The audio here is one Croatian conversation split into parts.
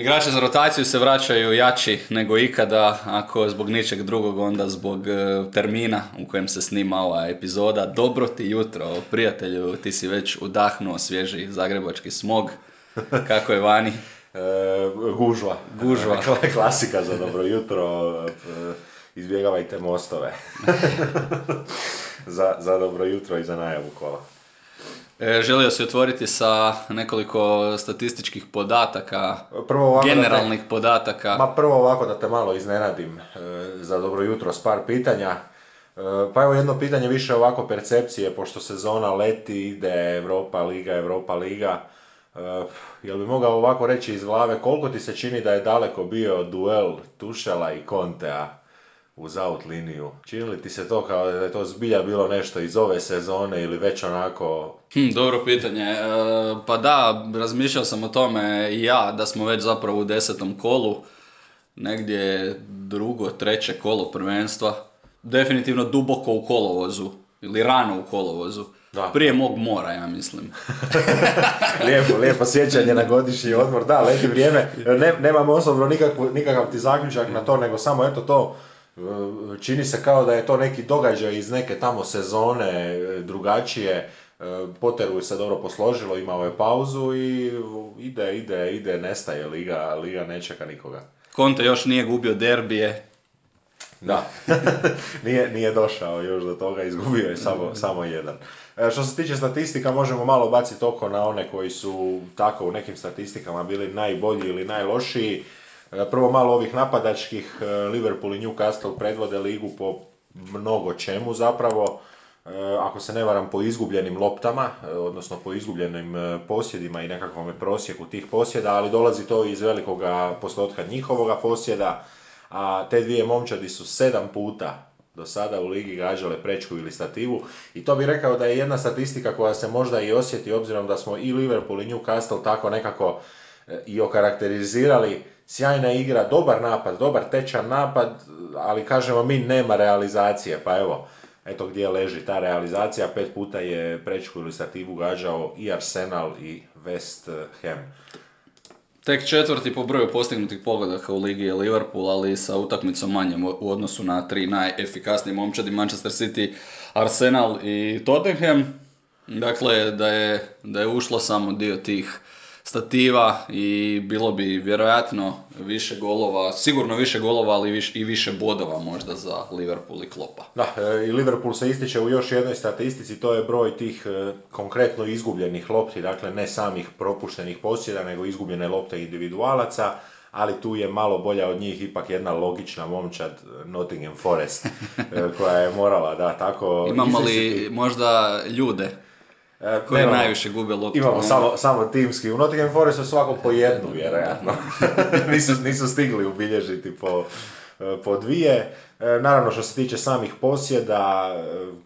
Igrači za rotaciju se vraćaju jači nego ikada, ako zbog ničeg drugog, onda zbog e, termina u kojem se snima ova epizoda. Dobro ti jutro, prijatelju, ti si već udahnuo svježi zagrebački smog. Kako je vani? E, gužva. Gužva. Kla- Klasika za dobro jutro. e, Izbjegavajte mostove. za, za dobro jutro i za najavu kola. E, želio si otvoriti sa nekoliko statističkih podataka, Prvo ovako te- generalnih podataka. Ma prvo ovako da te malo iznenadim e, za dobro jutro s par pitanja. E, Pa evo jedno pitanje više ovako percepcije, pošto sezona leti, ide Europa Liga, Europa Liga. E, Jel bi mogao ovako reći iz glave koliko ti se čini da je daleko bio duel Tušela i Kontea uz out liniju? Čini li ti se to kao da je to zbilja bilo nešto iz ove sezone ili već onako... Hm, dobro pitanje. E, pa da, razmišljao sam o tome i ja, da smo već zapravo u desetom kolu, negdje drugo, treće kolo prvenstva. Definitivno duboko u kolovozu, ili rano u kolovozu. Da. Prije mog mora, ja mislim. lijepo, lijepo sjećanje na godišnji odmor. Da, leti vrijeme. Ne, nemam osobno nikakvu, nikakav ti zaključak na to, nego samo eto to čini se kao da je to neki događaj iz neke tamo sezone e, drugačije. E, Potteru je se dobro posložilo, imao je pauzu i ide, ide, ide, nestaje liga, liga ne čeka nikoga. Conte još nije gubio derbije. Da, nije, nije došao još do toga, izgubio je samo, samo jedan. E, što se tiče statistika, možemo malo baciti oko na one koji su tako u nekim statistikama bili najbolji ili najlošiji. E, prvo malo ovih napadačkih, e, Liverpool i Newcastle predvode ligu po mnogo čemu zapravo. E, ako se ne varam po izgubljenim loptama, odnosno po izgubljenim posjedima i nekakvom prosjeku tih posjeda, ali dolazi to iz velikoga postotka njihovoga posjeda, a te dvije momčadi su sedam puta do sada u ligi gađale prečku ili stativu i to bi rekao da je jedna statistika koja se možda i osjeti obzirom da smo i Liverpool i Newcastle tako nekako i okarakterizirali sjajna igra, dobar napad, dobar tečan napad, ali kažemo mi nema realizacije, pa evo, eto gdje leži ta realizacija, pet puta je prečku ili stativu gađao i Arsenal i West Ham. Tek četvrti po broju postignutih pogodaka u ligi je Liverpool, ali sa utakmicom manjom u- u odnosu na tri najefikasnije momčadi Manchester City, Arsenal i Tottenham. Dakle, da je, da je ušlo samo dio tih stativa i bilo bi vjerojatno više golova, sigurno više golova, ali viš- i više bodova možda za Liverpool i Klopa. Da, e, i Liverpool se ističe u još jednoj statistici, to je broj tih e, konkretno izgubljenih lopti, dakle ne samih propuštenih posjeda, nego izgubljene lopte individualaca, ali tu je malo bolja od njih ipak jedna logična momčad e, Nottingham Forest, koja je morala, da, tako Imamo li možda ljude E, koji nemamo. najviše gube loptu? Imamo Ne? samo, samo timski. U Nottingham Forestu svako po jednu, vjerojatno. nisu, nisu stigli ubilježiti po, e, po dvije. E, Naravno, što se tiče samih posjeda,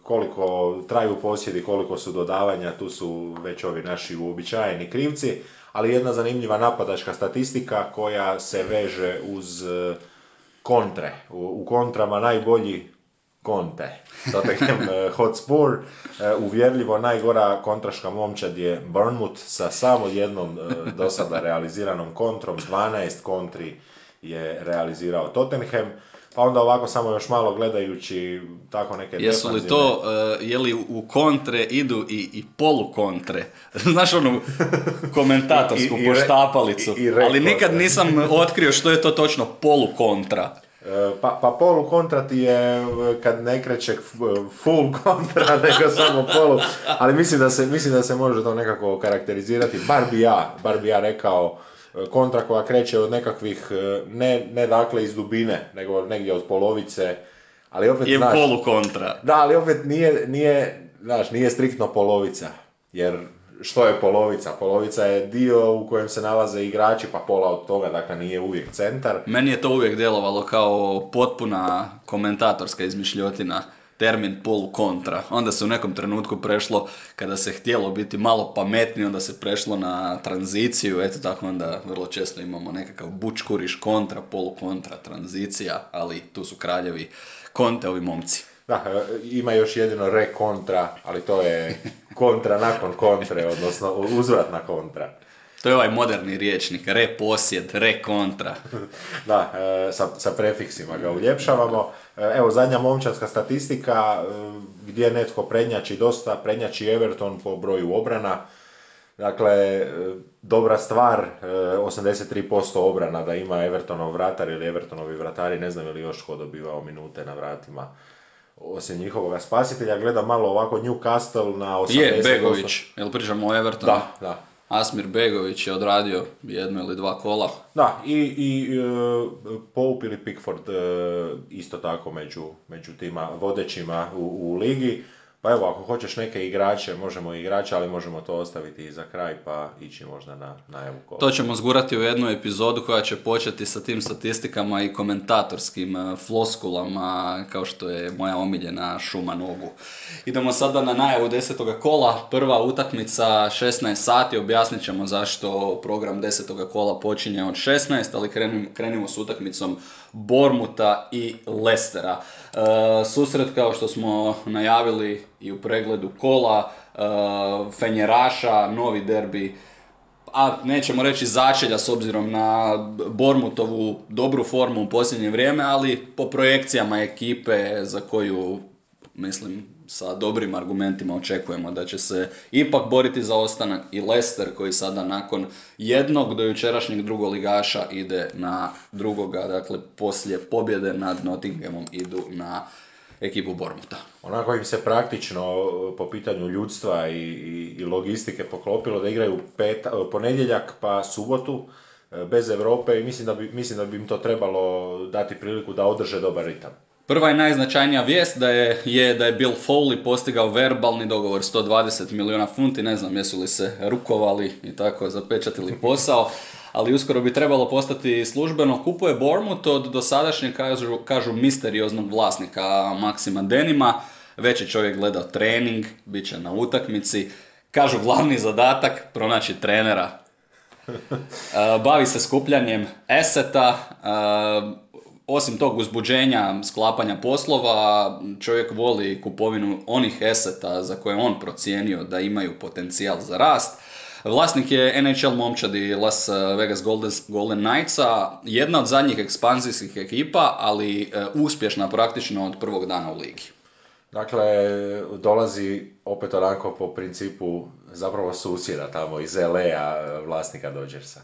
koliko traju posjedi, koliko su dodavanja, tu su već ovi naši uobičajeni krivci. Ali jedna zanimljiva napadačka statistika koja se veže uz kontre. U, u kontrama najbolji Conte. Tottenham eh, Hotspur, eh, uvjerljivo najgora kontraška momčad je Bournemouth sa samo jednom eh, do sada realiziranom kontrom, 12 kontri je realizirao Tottenham. Pa onda ovako samo još malo gledajući tako neke Jesu li to, e, je li u kontre idu i, i polukontre? Znaš onu komentatorsku I- poštapalicu, i- ali nikad nisam otkrio što je to točno polukontra. E, Pa, pa polu kontra ti je e, kad ne kreće f- full kontra, nego samo polu, ali mislim da, se, mislim da se može to nekako karakterizirati, bar bi ja, bar bi ja rekao kontra koja kreće od nekakvih, ne, ne dakle iz dubine, nego negdje od polovice, ali opet, Je znaš, polukontra. da, ali opet nije, nije, znaš, nije striktno polovica, jer što je polovica? Polovica je dio u kojem se nalaze igrači, pa pola od toga, dakle nije uvijek centar. Meni je to uvijek djelovalo kao potpuna komentatorska izmišljotina. termin polu kontra. Onda se u nekom trenutku prešlo, kada se htjelo biti malo pametnije, onda se prešlo na tranziciju, eto tako onda vrlo često imamo nekakav bučkuriš kontra, polu kontra, tranzicija, ali tu su kraljevi konte, ovi momci. Da, e, ima još jedino re kontra, ali to je kontra nakon kontre, odnosno uzvratna kontra. To je ovaj moderni riječnik, re posjed, re kontra. da, e, sa, sa prefiksima ga uljepšavamo. E, evo, zadnja momčarska statistika gdje netko prednjači dosta, prednjači Everton po broju obrana. Dakle, dobra stvar, 83% obrana da ima Evertonov vratar ili Evertonovi vratari, ne znam ili još ko dobivao minute na vratima osim njihovog spasitelja, gleda malo ovako Newcastle na 80%. Je, Begović, jel pričamo o Evertonu? Da, da. Asmir Begović je odradio jedno ili dva kola. Da, i, i uh, Pope ili Pickford uh, isto tako među, među tima vodećima u, u ligi. Pa evo, ako hoćeš neke igrače, možemo igrače, ali možemo to ostaviti i za kraj pa ići možda na, na evo To ćemo zgurati u jednu epizodu koja će početi sa tim statistikama i komentatorskim e, floskulama, kao što je moja omiljena šuma nogu. Idemo sada na najavu desetoga kola. Prva utakmica 16 sati, objasnit ćemo zašto program desetoga kola počinje od 16, ali krenimo, krenimo s utakmicom Bormuta i Lestera. E, susret kao što smo najavili i u pregledu kola, e, Fenjeraša, novi derbi, a nećemo reći začelja s obzirom na Bormutovu dobru formu u posljednje vrijeme, ali po projekcijama ekipe za koju mislim sa dobrim argumentima očekujemo da će se ipak boriti za ostanak i Leicester koji sada nakon jednog do jučerašnjeg drugoligaša ide na drugoga, dakle poslije pobjede nad Nottinghamom idu na ekipu Bormuta. Onako im se praktično po pitanju ljudstva i, i, i logistike poklopilo da igraju peta, ponedjeljak pa subotu e, bez Europe i mislim da, bi, mislim da bi im to trebalo dati priliku da održe dobar ritam. Prva i najznačajnija vijest da je, je da je Bill Foley postigao verbalni dogovor 120 milijuna funti, ne znam jesu li se rukovali i tako zapečatili posao, ali uskoro bi trebalo postati službeno. Kupuje Bournemouth od dosadašnjeg, kažu, kažu misterioznog vlasnika Maksima Denima, već je čovjek gledao trening, bit će na utakmici, kažu glavni zadatak, pronaći trenera. Bavi se skupljanjem eseta, osim tog uzbuđenja sklapanja poslova, čovjek voli kupovinu onih eseta za koje on procijenio da imaju potencijal za rast. Vlasnik je NHL momčadi Las Vegas Golden, Golden Knightsa, jedna od zadnjih ekspanzijskih ekipa, ali e, uspješna praktično od prvog dana u ligi. Dakle, dolazi opet onako po principu zapravo susjeda tamo iz LA vlasnika Dodgersa.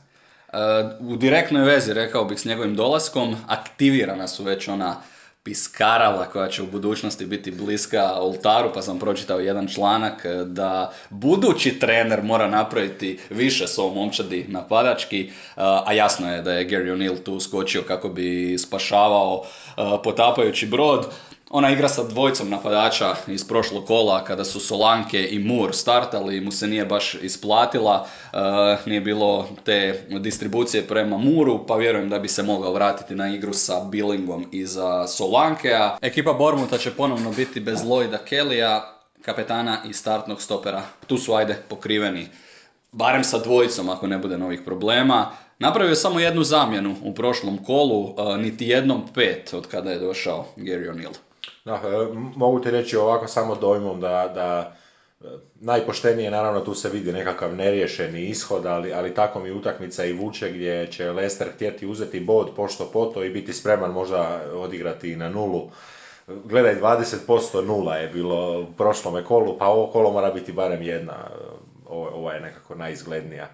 U direktnoj vezi, rekao bih, s njegovim dolaskom, aktivirana su već ona piskarala koja će u budućnosti biti bliska oltaru, pa sam pročitao jedan članak e, da budući trener mora napraviti više s ovom momčadi napadački, e, a jasno je da je Gary O'Neill tu skočio kako bi spašavao e, potapajući brod. Ona igra sa dvojicom napadača iz prošlog kola kada su Solanke i Moore startali i mu se nije baš isplatila, uh, nije bilo te distribucije prema Muru, pa vjerujem da bi se mogao vratiti na igru sa Billingom iza Solankea. Ekipa Bormuta će ponovno biti bez Lloyda Kellya, kapetana i startnog stopera. Tu su ajde pokriveni barem sa dvojicom ako ne bude novih problema. Napravio je samo jednu zamjenu u prošlom kolu, uh, niti jednom pet od kada je došao Gary O'Neill. E, mogu ti reći ovako samo dojmom da, da e, najpoštenije naravno tu se vidi nekakav neriješeni ishod, ali, ali tako mi utakmica i vuče gdje će Leicester htjeti uzeti bod pošto poto i biti spreman možda odigrati na nulu. Gledaj, 20% nula je bilo u prošlome kolu, pa ovo kolo mora biti barem jedna. Ovo, ovo je nekako najizglednija.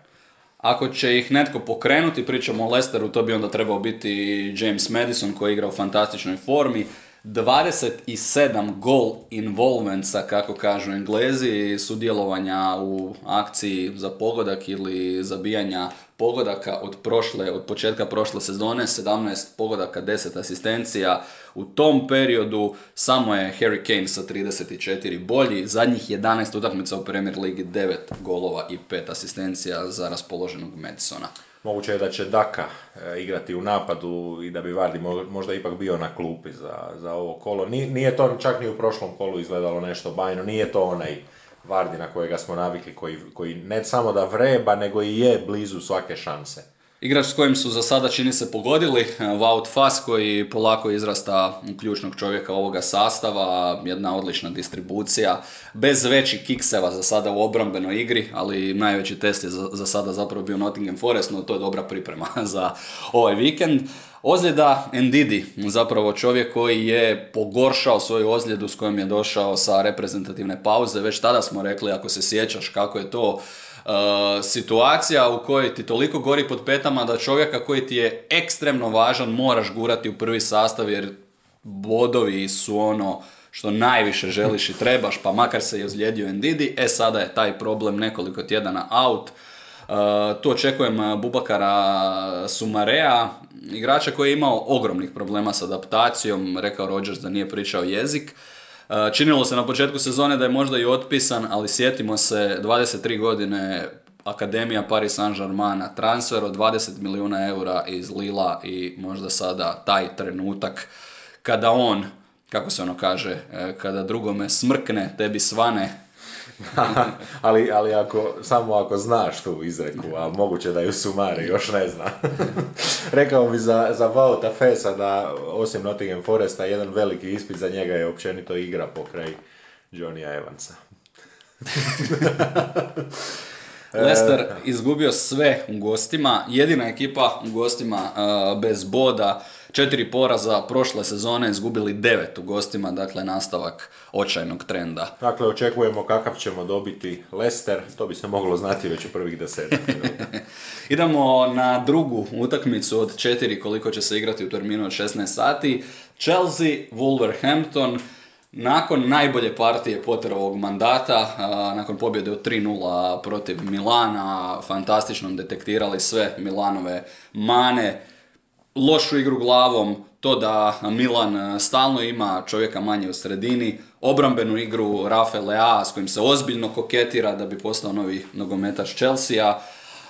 Ako će ih netko pokrenuti, pričamo o Leicesteru, to bi onda trebao biti James Madison koji igra u fantastičnoj formi. 27 gol involvementsa, kako kažu englezi, sudjelovanja u akciji za pogodak ili zabijanja pogodaka od prošle, od početka prošle sezone, 17 pogodaka, 10 asistencija. U tom periodu samo je Harry Kane sa 34 bolji, zadnjih 11 utakmica u Premier Ligi, 9 golova i 5 asistencija za raspoloženog Madisona. Moguće je da će Daka e, igrati u napadu i da bi Vardi možda ipak bio na klupi za, za ovo kolo. Nije, to čak ni u prošlom kolu izgledalo nešto bajno, nije to onaj Vardi na kojega smo navikli, koji, koji ne samo da vreba, nego i je blizu svake šanse. Igrač s kojim su za sada čini se pogodili, Wout Fass koji polako izrasta ključnog čovjeka ovoga sastava, jedna odlična distribucija, bez većih kikseva za sada u obrambenoj igri, ali najveći test je za, za sada zapravo bio Nottingham Forest, no to je dobra priprema za ovaj vikend. Ozljeda Ndidi, zapravo čovjek koji je pogoršao svoju ozljedu s kojom je došao sa reprezentativne pauze. Već tada smo rekli, ako se sjećaš kako je to uh, situacija u kojoj ti toliko gori pod petama da čovjeka koji ti je ekstremno važan moraš gurati u prvi sastav jer bodovi su ono što najviše želiš i trebaš, pa makar se i ozlijedio Ndidi, e sada je taj problem nekoliko tjedana out. Uh, tu očekujem uh, Bubakara Sumarea, igrača koji je imao ogromnih problema s adaptacijom, rekao Rodgers da nije pričao jezik. Uh, činilo se na početku sezone da je možda i otpisan, ali sjetimo se 23 godine Akademija Paris Saint-Germain transfer od 20 milijuna eura iz Lila i možda sada taj trenutak kada on, kako se ono kaže, kada drugome smrkne, tebi svane, ali, ali ako, samo ako znaš tu izreku, a moguće da ju sumari, još ne zna. Rekao bi za, za Vauta Fesa da osim Nottingham Foresta jedan veliki ispit za njega je općenito igra pokraj Johnnya Evansa. Leicester izgubio sve u gostima, jedina ekipa u gostima uh, bez boda, četiri poraza prošle sezone, izgubili devet u gostima, dakle nastavak očajnog trenda. Dakle, očekujemo kakav ćemo dobiti Leicester, to bi se moglo znati već u prvih deset. Idemo na drugu utakmicu od četiri koliko će se igrati u terminu od 16 sati. Chelsea, Wolverhampton, nakon najbolje partije Potterovog mandata, nakon pobjede od 3-0 protiv Milana, fantastično detektirali sve Milanove mane, lošu igru glavom, to da Milan stalno ima čovjeka manje u sredini, obrambenu igru Rafe Lea s kojim se ozbiljno koketira da bi postao novi nogometaš Chelsea,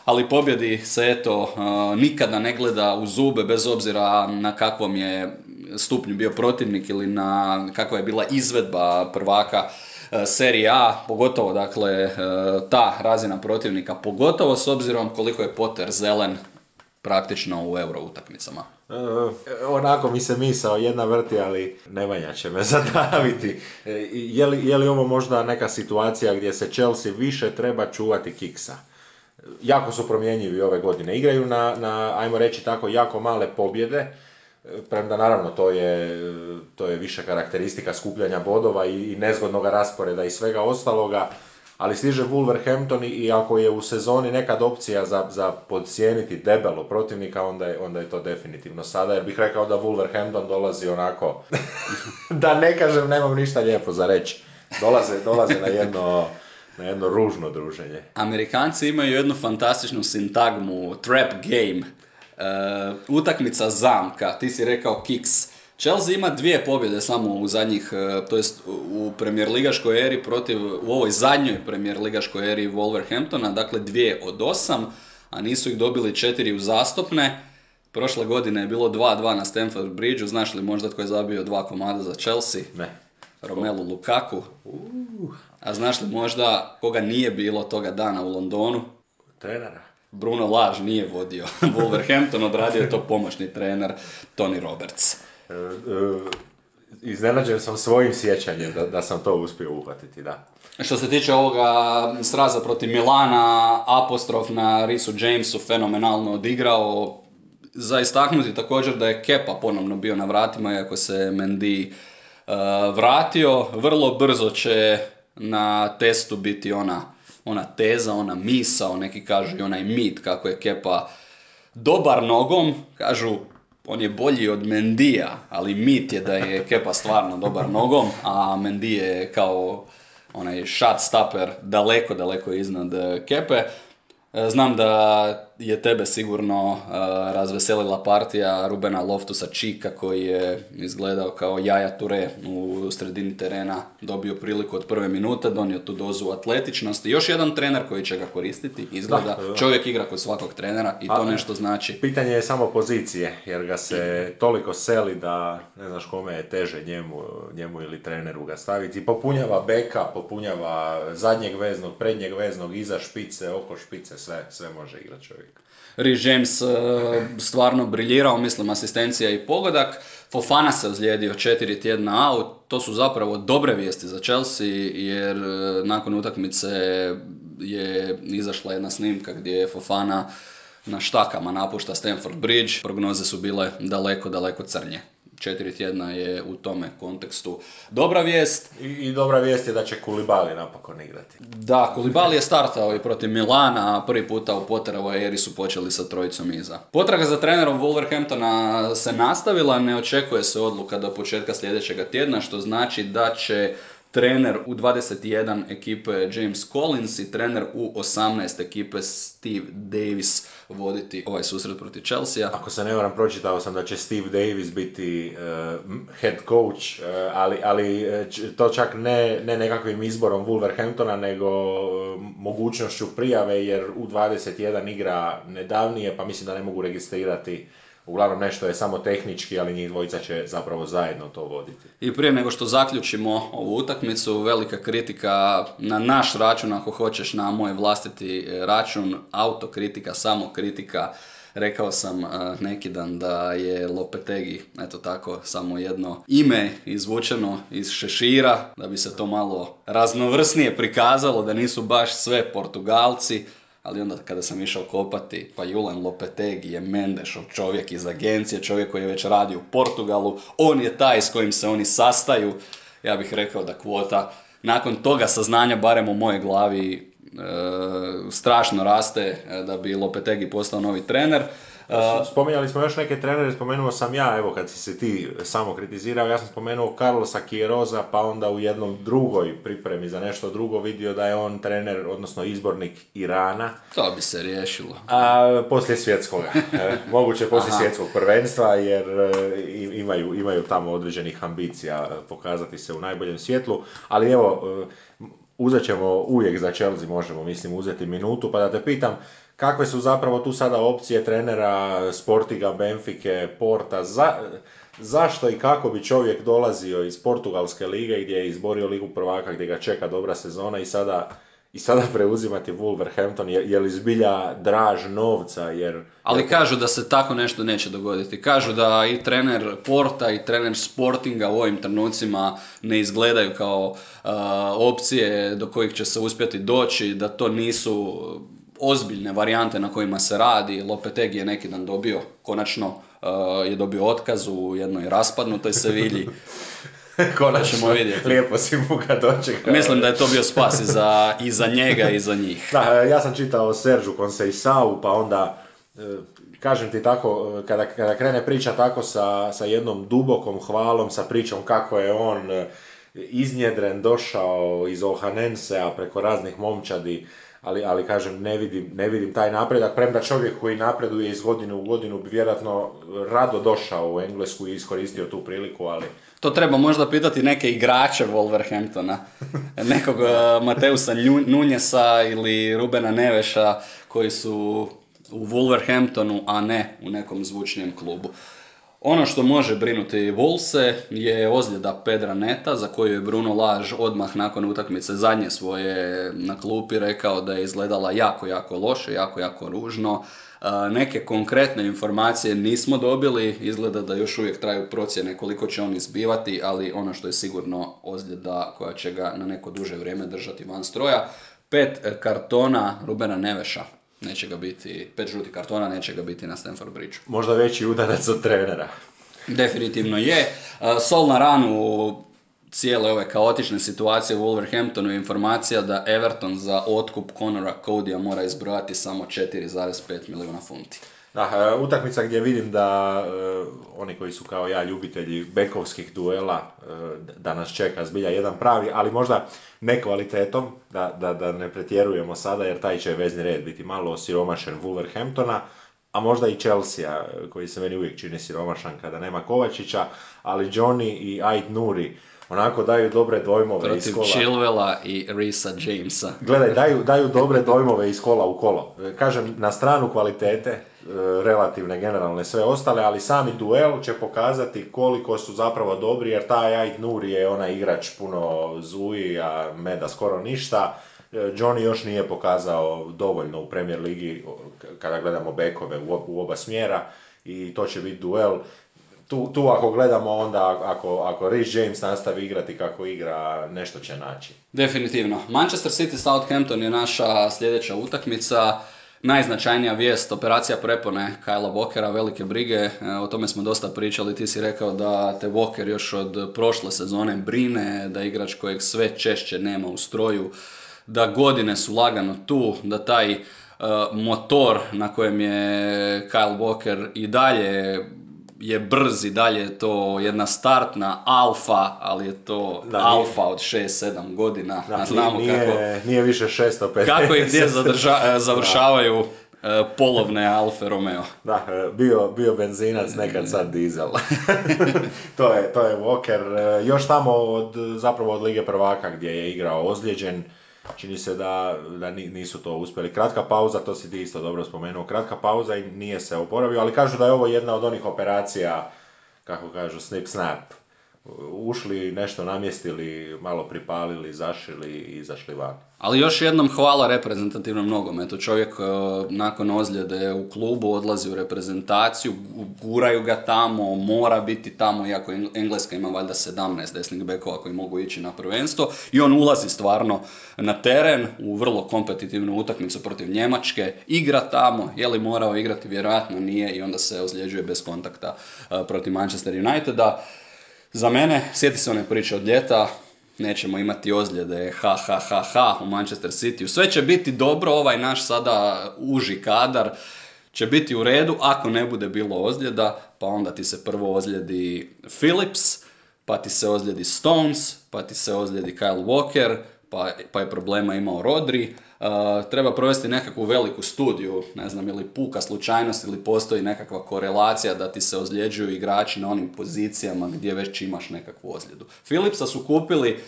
ali pobjedi se eto nikada ne gleda u zube bez obzira na kakvom je stupnju bio protivnik ili na kakva je bila izvedba prvaka e, serije A, pogotovo dakle e, ta razina protivnika, pogotovo s obzirom koliko je Potter zelen praktično u euro utakmicama. E, onako mi se misao jedna vrti, ali Nemanja će me zadaviti. je, li, je li ovo možda neka situacija gdje se Chelsea više treba čuvati kiksa? Jako su promjenjivi ove godine. Igraju na, na ajmo reći tako, jako male pobjede, premda naravno to je, to je više karakteristika skupljanja bodova i, i nezgodnog rasporeda i svega ostaloga, ali stiže Wolverhampton i ako je u sezoni nekad opcija za, za podcijeniti debelo protivnika, onda je, onda je to definitivno sada, jer bih rekao da Wolverhampton dolazi onako, da ne kažem, nemam ništa lijepo za reći. Dolaze, dolaze na jedno, na jedno ružno druženje. Amerikanci imaju jednu fantastičnu sintagmu trap game, Uh, utakmica zamka, ti si rekao kiks. Chelsea ima dvije pobjede samo u zadnjih, uh, to jest u premijer ligaškoj eri protiv, u ovoj zadnjoj premijer ligaškoj eri Wolverhamptona, dakle dvije od osam, a nisu ih dobili četiri uzastopne. Prošle godine je bilo 2-2 na Stamford Bridgeu, znaš li možda tko je zabio dva komada za Chelsea? Ne. Romelu Lukaku. Uh. A znaš li možda koga nije bilo toga dana u Londonu? Trenera. Bruno Laž nije vodio Wolverhampton, odradio je to pomoćni trener Tony Roberts. E, e, iznenađen sam svojim sjećanjem da, da sam to uspio uhvatiti, da. Što se tiče ovoga sraza protiv Milana, apostrof na Risu Jamesu fenomenalno odigrao. Za istaknuti također da je Kepa ponovno bio na vratima, iako se Mendy uh, vratio. Vrlo brzo će na testu biti ona ona teza, ona misao, neki kažu i onaj mit kako je Kepa dobar nogom, kažu on je bolji od Mendija, ali mit je da je Kepa stvarno dobar nogom, a Mendi je kao onaj shot stopper daleko, daleko iznad Kepe. E, znam da je tebe sigurno uh, razveselila partija Rubena Loftusa Čika koji je izgledao kao jaja ture u sredini terena, dobio priliku od prve minute, donio tu dozu atletičnosti. Još jedan trener koji će ga koristiti, izgleda. Čovjek igra kod svakog trenera i to nešto znači. Pitanje je samo pozicije, jer ga se toliko seli da ne znaš kome je teže njemu, njemu ili treneru ga staviti. Popunjava beka, popunjava zadnjeg veznog, prednjeg veznog, iza špice, oko špice, sve, sve može igrati čovjek. Rhys James uh, stvarno briljirao, mislim asistencija i pogodak. Fofana se ozlijedio četiri tjedna out, to su zapravo dobre vijesti za Chelsea jer uh, nakon utakmice je izašla jedna snimka gdje je Fofana na štakama napušta Stamford Bridge. Prognoze su bile daleko, daleko crnje četiri tjedna je u tome kontekstu dobra vijest. I, I, dobra vijest je da će Kulibali napokon igrati. Da, Kulibali je startao i protiv Milana, a prvi puta u Potterovoj eri su počeli sa trojicom iza. Potraga za trenerom Wolverhamptona se nastavila, ne očekuje se odluka do početka sljedećeg tjedna, što znači da će trener u 21 ekipe James Collins i trener u 18 ekipe Steve Davis voditi ovaj susret protiv Chelsea. Ako se ne varam, pročitao sam da će Steve Davis biti uh, head coach, uh, ali, ali uh, to čak ne, ne nekakvim izborom Wolverhamptona, nego mogućnošću prijave jer u 21 igra nedavnije, pa mislim da ne mogu registrirati uglavnom nešto je samo tehnički, ali njih dvojica će zapravo zajedno to voditi. I prije nego što zaključimo ovu utakmicu, velika kritika na naš račun, ako hoćeš na moj vlastiti račun, autokritika, samo kritika. Rekao sam uh, neki dan da je Lopetegi, eto tako, samo jedno ime izvučeno iz šešira, da bi se to malo raznovrsnije prikazalo, da nisu baš sve Portugalci, ali onda kada sam išao kopati, pa Julen Lopetegi je Mendešov čovjek iz agencije, čovjek koji je već radi u Portugalu, on je taj s kojim se oni sastaju, ja bih rekao da kvota nakon toga saznanja, barem u mojoj glavi, e, strašno raste e, da bi Lopetegi postao novi trener. Spominjali smo još neke trenere, spomenuo sam ja, evo kad si se ti samo kritizirao, ja sam spomenuo Carlosa Kieroza, pa onda u jednom drugoj pripremi za nešto drugo vidio da je on trener, odnosno izbornik Irana. To bi se riješilo. A poslije svjetskoga. E, moguće poslije svjetskog prvenstva, jer e, imaju, imaju tamo određenih ambicija pokazati se u najboljem svjetlu, ali evo, e, uzet ćemo uvijek za Chelsea, možemo mislim uzeti minutu, pa da te pitam, kakve su zapravo tu sada opcije trenera Sportiga, Benfike, Porta, za, zašto i kako bi čovjek dolazio iz Portugalske lige gdje je izborio ligu prvaka gdje ga čeka dobra sezona i sada i sada preuzimati Wolverhampton, je, je li zbilja draž novca, jer... Ali kažu da se tako nešto neće dogoditi. Kažu da i trener Porta i trener Sportinga u ovim trenucima ne izgledaju kao opcije do kojih će se uspjeti doći, da to nisu ozbiljne varijante na kojima se radi. Lopetegi je neki dan dobio, konačno uh, je dobio otkaz u jednoj raspadnutoj Sevilji. Konačno, ćemo vidjeti. lijepo si mu ga dočekao. Mislim da je to bio spas i za, i za njega i za njih. Da, ja sam čitao Seržu Conceição, pa onda, e, kažem ti tako, kada, kada krene priča tako sa, sa jednom dubokom hvalom, sa pričom kako je on iznjedren, došao iz Ohanensea preko raznih momčadi, ali, ali kažem, ne vidim, ne vidim taj napredak, premda čovjek koji napreduje iz godine u godinu bi vjerojatno rado došao u Englesku i iskoristio tu priliku, ali... To treba možda pitati neke igrače Wolverhamptona, nekog uh, Mateusa Nunjesa ili Rubena Neveša koji su u Wolverhamptonu, a ne u nekom zvučnijem klubu. Ono što može brinuti Volse je ozljeda Pedra Neta, za koju je Bruno Laž odmah nakon utakmice zadnje svoje na klupi rekao da je izgledala jako, jako loše, jako, jako ružno. Neke konkretne informacije nismo dobili, izgleda da još uvijek traju procjene koliko će on izbivati, ali ono što je sigurno ozljeda koja će ga na neko duže vrijeme držati van stroja. Pet kartona Rubena Neveša neće ga biti, pet žuti kartona neće ga biti na Stanford Bridge. Možda veći udarac od trenera. Definitivno je. Sol na ranu cijele ove kaotične situacije u Wolverhamptonu je informacija da Everton za otkup Conora Codya mora izbrojati samo 4,5 milijuna funti. Da, utakmica gdje vidim da e, oni koji su kao ja ljubitelji bekovskih duela, e, da nas čeka zbilja jedan pravi, ali možda ne kvalitetom, da, da, da ne pretjerujemo sada jer taj će vezni red biti malo osiromašen Wolverhamptona, a možda i Chelsea, koji se meni uvijek čini siromašan kada nema Kovačića, ali Johnny i Ait Nuri onako daju dobre dojmove iz Protiv kola. Chilwella i Risa Jamesa. Gledaj, daju, daju dobre dojmove iz kola u kolo. Kažem, na stranu kvalitete, relativne, generalne, sve ostale, ali sami duel će pokazati koliko su zapravo dobri, jer taj Ait Nuri je onaj igrač puno zuji, a Meda skoro ništa. E, Johnny još nije pokazao dovoljno u Premier Ligi kada gledamo bekove u, ob- u oba smjera i to će biti duel. Tu, tu ako gledamo onda, ako, ako Rhys James nastavi igrati kako igra, nešto će naći. Definitivno. Manchester City Southampton je naša sljedeća utakmica. Najznačajnija vijest, operacija prepone Kajla Walkera, velike brige, e, o tome smo dosta pričali, ti si rekao da te Walker još od prošle sezone brine, da je igrač kojeg sve češće nema u stroju, da godine su lagano tu, da taj e, motor na kojem je Kyle Walker i dalje je brz i dalje je to jedna startna alfa, ali je to Da, nije- alfa od 6-7 godina. Da, znamo nije, kako, nije više 650. kako i gdje zadrža- završavaju e, polovne Alfe Romeo. Da, e, bio, bio benzinac, nekad sad dizel. to, je, to je Walker. E, Još tamo od, zapravo od Lige prvaka gdje je igrao ozlijeđen. Čini se da, da ni- nisu to uspjeli. Kratka pauza, to si ti isto dobro spomenuo, kratka pauza i nije se oporavio, ali kažu da je ovo jedna od onih operacija, kako kažu, snip snap. Ušli, nešto namjestili, malo pripalili, zašili i izašli van. Ali još jednom hvala reprezentativnom nogometu. Čovjek e, nakon ozljede u klubu odlazi u reprezentaciju, gu- guraju ga tamo, mora biti tamo, iako Eng- Engleska ima valjda 17 desnih bekova koji mogu ići na prvenstvo. I on ulazi stvarno na teren u vrlo kompetitivnu utakmicu protiv Njemačke, igra tamo, je li morao igrati, vjerojatno nije i onda se ozljeđuje bez kontakta e, protiv Manchester Uniteda. Za mene, sjeti se one priče od ljeta, nećemo imati ozljede, ha, ha, ha, ha, u Manchester City. Sve će biti dobro, ovaj naš sada uži kadar će biti u redu, ako ne bude bilo ozljeda, pa onda ti se prvo ozljedi Phillips, pa ti se ozljedi Stones, pa ti se ozljedi Kyle Walker, pa, pa je problema imao Rodri. Uh, treba provesti nekakvu veliku studiju, ne znam, ili puka slučajnost ili postoji nekakva korelacija da ti se ozljeđuju igrači na onim pozicijama gdje već imaš nekakvu ozljedu. Philipsa su kupili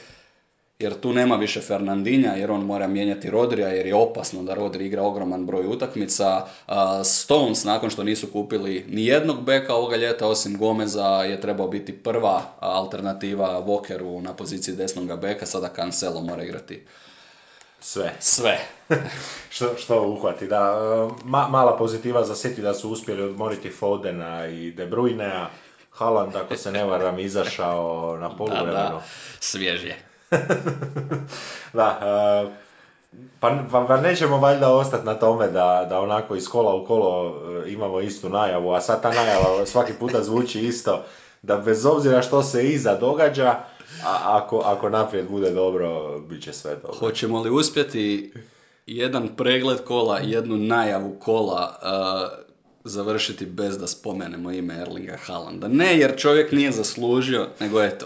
jer tu nema više Fernandinja, jer on mora mijenjati Rodrija, jer je opasno da Rodri igra ogroman broj utakmica. Stones, nakon što nisu kupili ni jednog beka ovoga ljeta, osim Gomeza, je trebao biti prva alternativa Walkeru na poziciji desnog beka, sada Cancelo mora igrati Sve. sve. što, što uhvati, da. Ma, mala pozitiva za City da su uspjeli odmoriti Fodena i De Bruynea. Haaland, ako se ne varam, izašao na Da, poluvremenu. da, svjež je. Da, pa, pa, pa nećemo valjda ostati na tome da, da onako iz kola u kolo e, imamo istu najavu, a sad ta najava svaki puta zvuči isto, da bez obzira što se iza događa, a ako, ako naprijed bude dobro, bit će sve dobro. Hoćemo li uspjeti jedan pregled kola jednu najavu kola uh, završiti bez da spomenemo ime Erlinga Haalanda? Ne jer čovjek nije zaslužio, nego eto,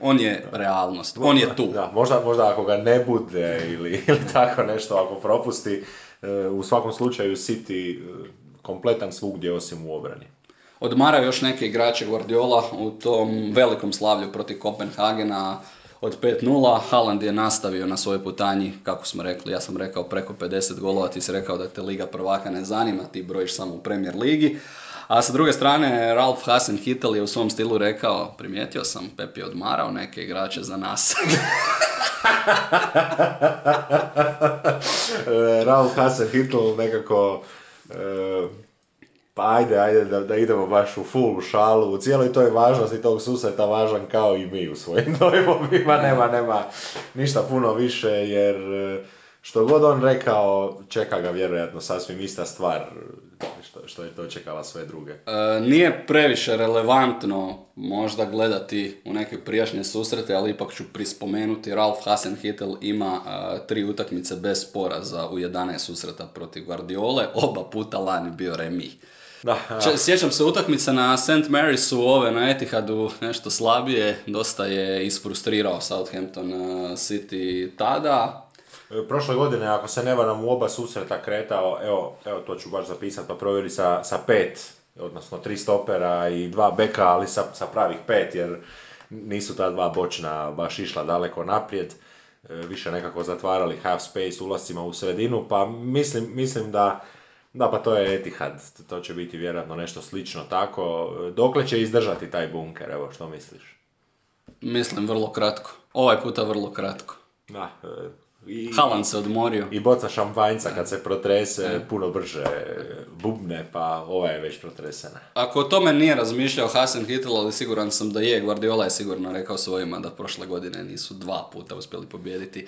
on je realnost, on je tu. Da, možda, možda ako ga ne bude ili, ili tako nešto, ako propusti, e, u svakom slučaju City e, kompletan svugdje osim u obrani. Odmaraju još neke igrače Guardiola u tom velikom slavlju protiv Kopenhagena od 5-0. Haaland je nastavio na svojoj putanji, kako smo rekli, ja sam rekao preko 50 golova, ti si rekao da te Liga prvaka ne zanima, ti brojiš samo u Premier Ligi. A sa druge strane, Ralf Hasenhüttl je u svom stilu rekao, primijetio sam, Pep je odmarao neke igrače za nas. Ralf Hasenhüttl nekako e, pa ajde, ajde da, da idemo baš u full šalu, u cijeloj toj važnosti tog susreta važan kao i mi u svojim dojmovima, nema, nema ništa puno više jer e, što god on rekao, čeka ga vjerojatno sasvim ista stvar što, što je to čekala sve druge. E, nije previše relevantno možda gledati u neke prijašnje susrete, ali ipak ću prispomenuti Ralf Hasenhüttl ima e, tri utakmice bez poraza u 11 susreta protiv Guardiole, oba puta lani bio remi. Da, Če- Sjećam se utakmice na St. Marysu, ove na Etihadu nešto slabije, dosta je isfrustrirao Southampton uh, City tada. E, Prošle godine, ako se ne varam, u oba susreta kretao, evo, evo to ću baš zapisati, pa provjeri sa, sa pet, odnosno tri stopera i dva beka, ali sa, sa pravih pet, jer nisu ta dva bočna baš išla daleko naprijed. E, Više nekako zatvarali half space ulascima u sredinu, pa mislim, mislim da da, pa to je Etihad, to će biti vjerojatno nešto slično tako. Dokle će izdržati taj bunker, evo što misliš? Mislim vrlo kratko. Ovaj puta vrlo kratko. Da, e, i, Haaland se odmorio. I boca šampanjca kad se protrese puno brže bubne, pa ova je već protresena. Ako o tome nije razmišljao Hasan Hittel, ali siguran sam da je, Guardiola je sigurno rekao svojima da prošle godine nisu dva puta uspjeli pobijediti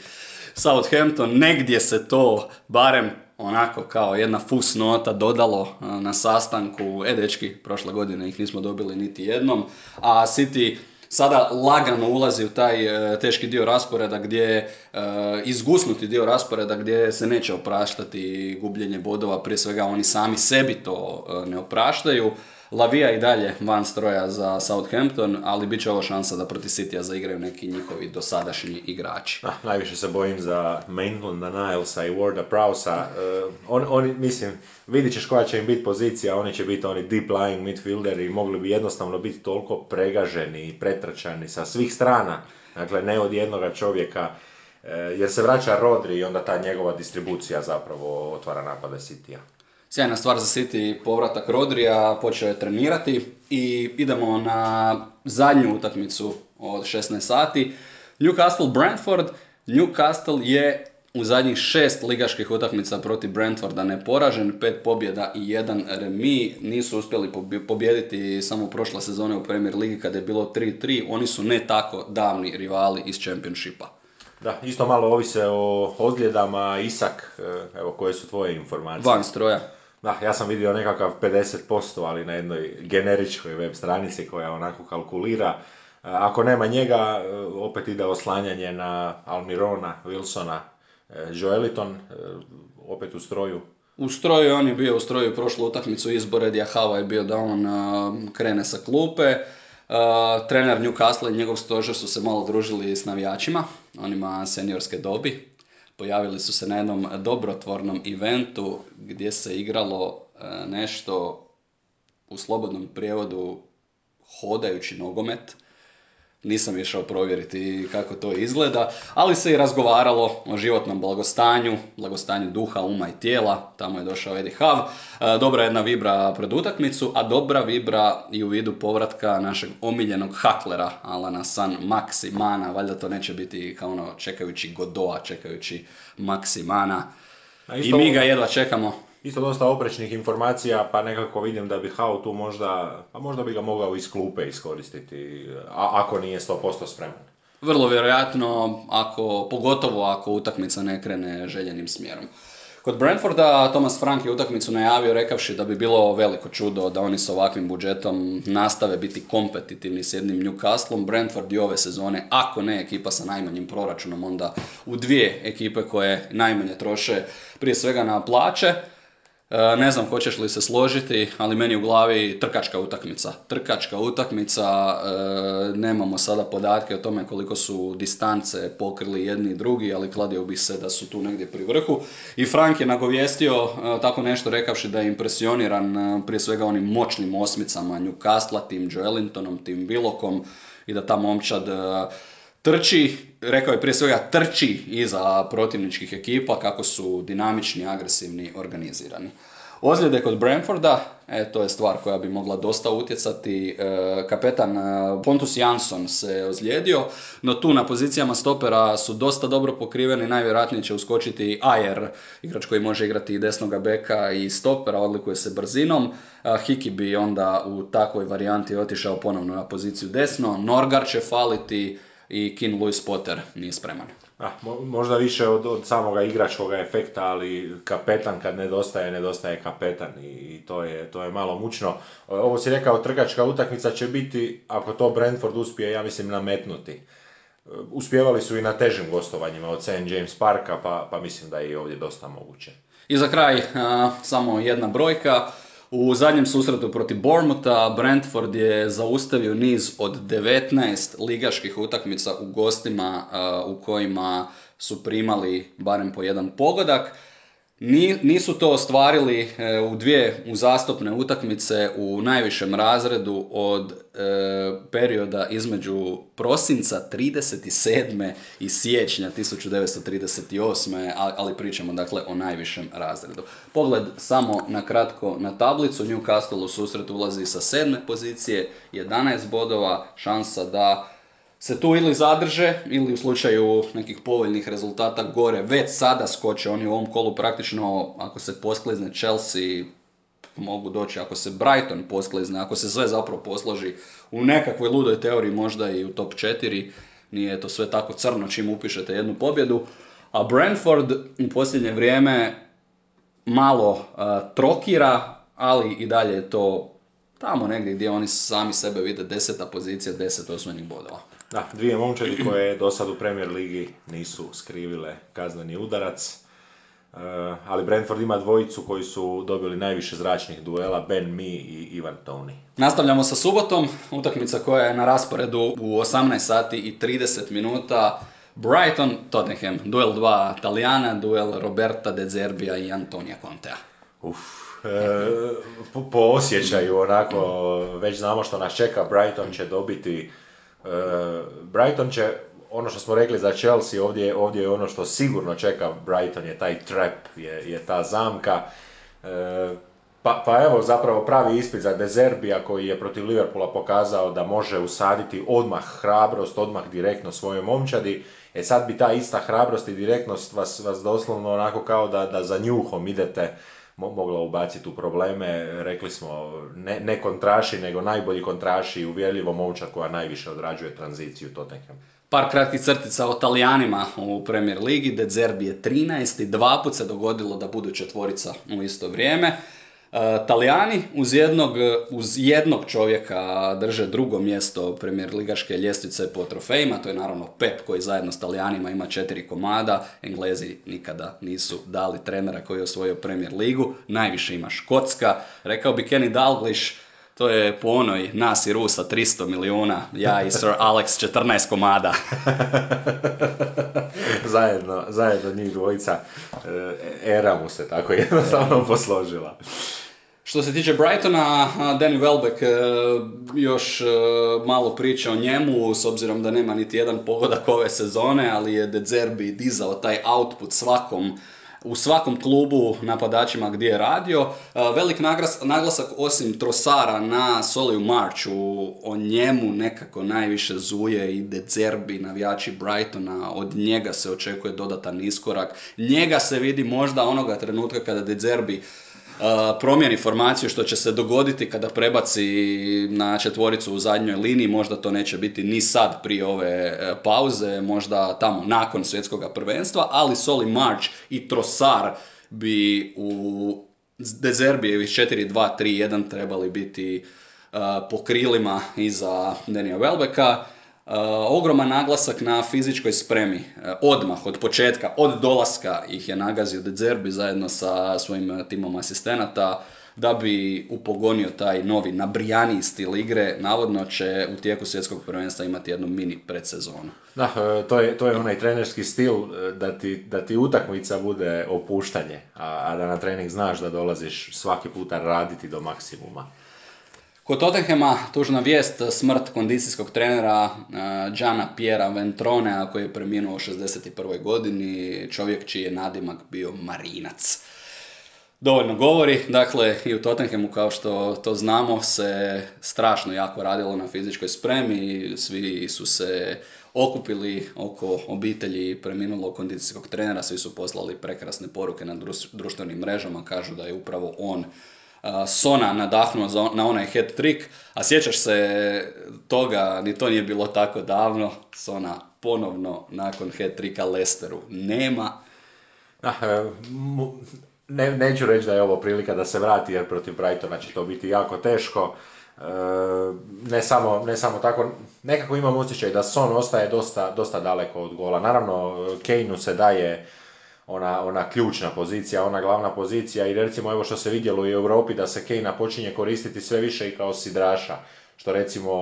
Southampton. Negdje se to, barem onako kao jedna fus nota dodalo na sastanku. E, dečki, prošle godine ih nismo dobili niti jednom, a City sada lagano ulazi u taj e, teški dio rasporeda gdje e, izgusnuti dio rasporeda gdje se neće opraštati gubljenje bodova, prije svega oni sami sebi to e, ne opraštaju. Lavija i dalje van stroja za Southampton, ali bit će ovo šansa da protiv Citya zaigraju neki njihovi dosadašnji igrači. Ah, najviše se bojim za Maitland, Nilesa i Warda Prowsa. Uh, on, oni, mislim, vidit ćeš koja će im biti pozicija, oni će biti oni deep lying midfielderi mogli bi jednostavno biti toliko pregaženi i pretrčani sa svih strana. Dakle, ne od jednoga čovjeka, eh, jer se vraća Rodri i onda ta njegova distribucija zapravo otvara napade Citya. Sjajna stvar za City, povratak Rodrija, počeo je trenirati i idemo na zadnju utakmicu od 16 sati. Newcastle Brentford. Newcastle je u zadnjih šest ligaških utakmica protiv Brentforda neporažen, pet pobjeda i jedan remi. Nisu uspjeli pobijediti samo prošle sezone u Premier Ligi kada je bilo 3-3. Oni su ne tako davni rivali iz Championshipa. Da, isto malo ovise o ozljedama, Isak, eh, evo koje su tvoje informacije? Van stroja. Da, ja sam vidio nekakav 50%, ali na jednoj generičkoj web stranici koja onako kalkulira. E, Ako nema njega, e, opet ide oslanjanje na Almirona, Wilsona, e, Joeliton, e, opet u stroju. U stroju, on je bio u stroju prošlu utakmicu izbore, Diahava je bio da on krene sa klupe. A, trener Newcastle i njegov stožer su se malo družili s navijačima, onima seniorske dobi. Pojavili su se na jednom dobrotvornom eventu gdje se igralo a, nešto u slobodnom prijevodu hodajući nogomet. Nisam išao provjeriti kako to izgleda, ali se i razgovaralo o životnom blagostanju, blagostanju duha, uma i tijela. Tamo je došao Eddie Hav. E, Dobra jedna vibra pred utakmicu, a dobra vibra i u vidu povratka našeg omiljenog haklera, Alana San Maximana. Valjda to neće biti kao ono čekajući Godoa, čekajući Maximana. I mi ga jedva čekamo. Isto dosta oprečnih informacija, pa nekako vidim da bi Hao tu možda, pa možda bi ga mogao iz klupe iskoristiti, a, ako nije 100% spreman. Vrlo vjerojatno, ako, pogotovo ako utakmica ne krene željenim smjerom. Kod Brentforda Thomas Frank je utakmicu najavio rekavši da bi bilo veliko čudo da oni s ovakvim budžetom nastave biti kompetitivni s jednim Newcastlom. Brentford i ove sezone, ako ne ekipa sa najmanjim proračunom, onda u dvije ekipe koje najmanje troše prije svega na plaće. E, Ne znam hoćeš li se složiti, ali meni u glavi trkačka utakmica. Trkačka utakmica, e, nemamo sada podatke o tome koliko su distance pokrili jedni i drugi, ali kladio bi se da su tu negdje pri vrhu. I Frank je nagovijestio e, tako nešto rekavši da je impresioniran prije svega onim moćnim osmicama Newcastle, tim Joelintonom, tim Bilokom i da ta momčad trči, rekao je prije svega trči iza protivničkih ekipa kako su dinamični, agresivni, organizirani. Ozljede kod Brentforda, e, to je stvar koja bi mogla dosta utjecati. E, kapetan e, Pontus Jansson se ozlijedio, no tu na pozicijama stopera su dosta dobro pokriveni, najvjerojatnije će uskočiti Ajer, igrač koji može igrati i desnoga beka i stopera, odlikuje se brzinom. A, Hiki bi onda u takvoj varijanti otišao ponovno na poziciju desno, Norgar će faliti i Kin Louis Potter nije spreman. Ah, mo- možda više od, od samoga igračkog efekta, ali kapetan kad nedostaje, nedostaje kapetan i, i to, je, to je malo mučno. Ovo si rekao, trgačka utakmica će biti, ako to Brentford uspije, ja mislim, nametnuti. Uspjevali su i na težim gostovanjima od St. James Parka, pa, pa mislim da je i ovdje dosta moguće. I za kraj, a, samo jedna brojka. U zadnjem susretu protiv Bournemoutha Brentford je zaustavio niz od 19 ligaških utakmica u gostima u kojima su primali barem po jedan pogodak. Nisu to ostvarili e, u dvije uzastopne utakmice u najvišem razredu od e, perioda između prosinca 37. i siječnja 1938. ali pričamo dakle o najvišem razredu. Pogled samo na kratko na tablicu, Newcastle u susret ulazi sa sedme pozicije, 11 bodova, šansa da se tu ili zadrže ili u slučaju nekih povoljnih rezultata gore već sada skoče oni u ovom kolu praktično ako se posklizne Chelsea mogu doći ako se Brighton posklizne, ako se sve zapravo posloži u nekakvoj ludoj teoriji možda i u top 4 nije to sve tako crno čim upišete jednu pobjedu a Brentford u posljednje vrijeme malo trokira ali i dalje je to tamo negdje gdje oni sami sebe vide deseta pozicija, deset osnovnih bodova. Da, dvije momčadi koje do sad u Premier Ligi nisu skrivile kazneni udarac. Uh, ali Brentford ima dvojicu koji su dobili najviše zračnih duela, Ben Mi i Ivan Tony. Nastavljamo sa subotom, utakmica koja je na rasporedu u 18 sati i 30 minuta. Brighton, Tottenham, duel dva Talijana, duel Roberta De Zerbija i Antonija Contea. Uf, e, po, po osjećaju onako, već znamo što nas čeka, Brighton će dobiti E, Brighton će, ono što smo rekli za Chelsea, ovdje, ovdje je ono što sigurno čeka Brighton, je taj trap, je, je ta zamka. E, pa, pa evo zapravo pravi ispit za Dezerbija koji je protiv Liverpoola pokazao da može usaditi odmah hrabrost, odmah direktno svojoj momčadi. E sad bi ta ista hrabrost i direktnost vas, vas doslovno onako kao da, da za njuhom idete mogla ubaciti u probleme. Rekli smo, ne, ne kontraši, nego najbolji kontraši i uvjerljivo momča koja najviše odrađuje tranziciju Tottenham. Par kratkih crtica o Talijanima u Premier Ligi. De Zerbi je 13. Dva put se dogodilo da budu četvorica u isto vrijeme. E, Talijani uz jednog, uz jednog čovjeka drže drugo mjesto premijer ligaške ljestvice po trofejima, to je naravno Pep koji zajedno s Talijanima ima četiri komada, Englezi nikada nisu dali trenera koji je osvojio premijer ligu, najviše ima Škotska, rekao bi Kenny Dalglish, to je po onoj nas i Rusa 300 milijuna, ja i Sir Alex 14 komada. zajedno, zajedno njih dvojica, e, era mu se tako jednostavno posložila. Što se tiče Brightona, Danny Welbeck e, još e, malo priča o njemu, s obzirom da nema niti jedan pogodak ove sezone, ali je De Zerbi dizao taj output svakom u svakom klubu napadačima gdje je radio. E, velik naglasak osim Trosara na Soliju Marchu, o njemu nekako najviše zuje i De Zerbi, navijači Brightona, od njega se očekuje dodatan iskorak. Njega se vidi možda onoga trenutka kada De Zerbi promijeni formaciju što će se dogoditi kada prebaci na četvoricu u zadnjoj liniji, možda to neće biti ni sad prije ove e, pauze, možda tamo nakon svjetskog prvenstva, ali Soli March i Trosar bi u Dezerbijevi 4-2-3-1 trebali biti po krilima iza Denija Welbecka. Uh, ogroman naglasak na fizičkoj spremi. Uh, odmah, od početka, od dolaska ih je nagazio De Zerbi zajedno sa svojim uh, timom asistenata da bi upogonio taj novi nabrijaniji stil igre, navodno će u tijeku svjetskog prvenstva imati jednu mini predsezonu. Da, to je, to je onaj trenerski stil da ti, da ti utakmica bude opuštanje, a, a da na trening znaš da dolaziš svaki puta raditi do maksimuma. Kod Tottenhema tužna vijest, smrt kondicijskog trenera Gianna Piera Ventrone, koji je preminuo u 61. godini, čovjek čiji je nadimak bio Marinac. Dovoljno govori, dakle i u Tottenhamu kao što to znamo se strašno jako radilo na fizičkoj spremi, svi su se okupili oko obitelji preminulog kondicijskog trenera, svi su poslali prekrasne poruke na društvenim mrežama, kažu da je upravo on Sona nadahnuo na onaj head trick, a sjećaš se toga, ni to nije bilo tako davno, Sona ponovno nakon head tricka Lesteru nema. Ah, ne, neću reći da je ovo prilika da se vrati jer protiv Brightona će to biti jako teško. E, ne, samo, ne samo tako, nekako imam osjećaj da Son ostaje dosta, dosta daleko od gola. Naravno, Kaneu se daje ona, ona ključna pozicija, ona glavna pozicija i recimo evo što se vidjelo u Europi da se Kejna počinje koristiti sve više i kao sidraša, što recimo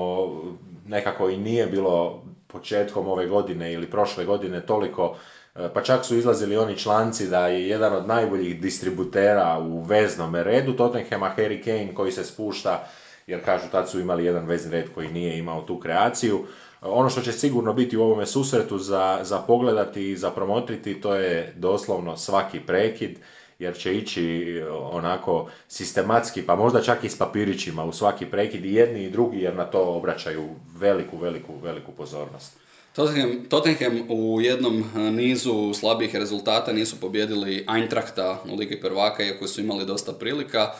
nekako i nije bilo početkom ove godine ili prošle godine toliko e, pa čak su izlazili oni članci da je jedan od najboljih distributera u veznom redu Tottenhama Harry Kane koji se spušta jer kažu tad su imali jedan vezni red koji nije imao tu kreaciju. Ono što će sigurno biti u ovome susretu za, za pogledati i za promotriti to je doslovno svaki prekid jer će ići onako sistematski, pa možda čak i s papirićima u svaki prekid i jedni i drugi jer na to obraćaju veliku, veliku, veliku pozornost. Tottenham, Tottenham u jednom nizu slabih rezultata nisu pobjedili Eintrachta u Ligi prvaka, iako su imali dosta prilika.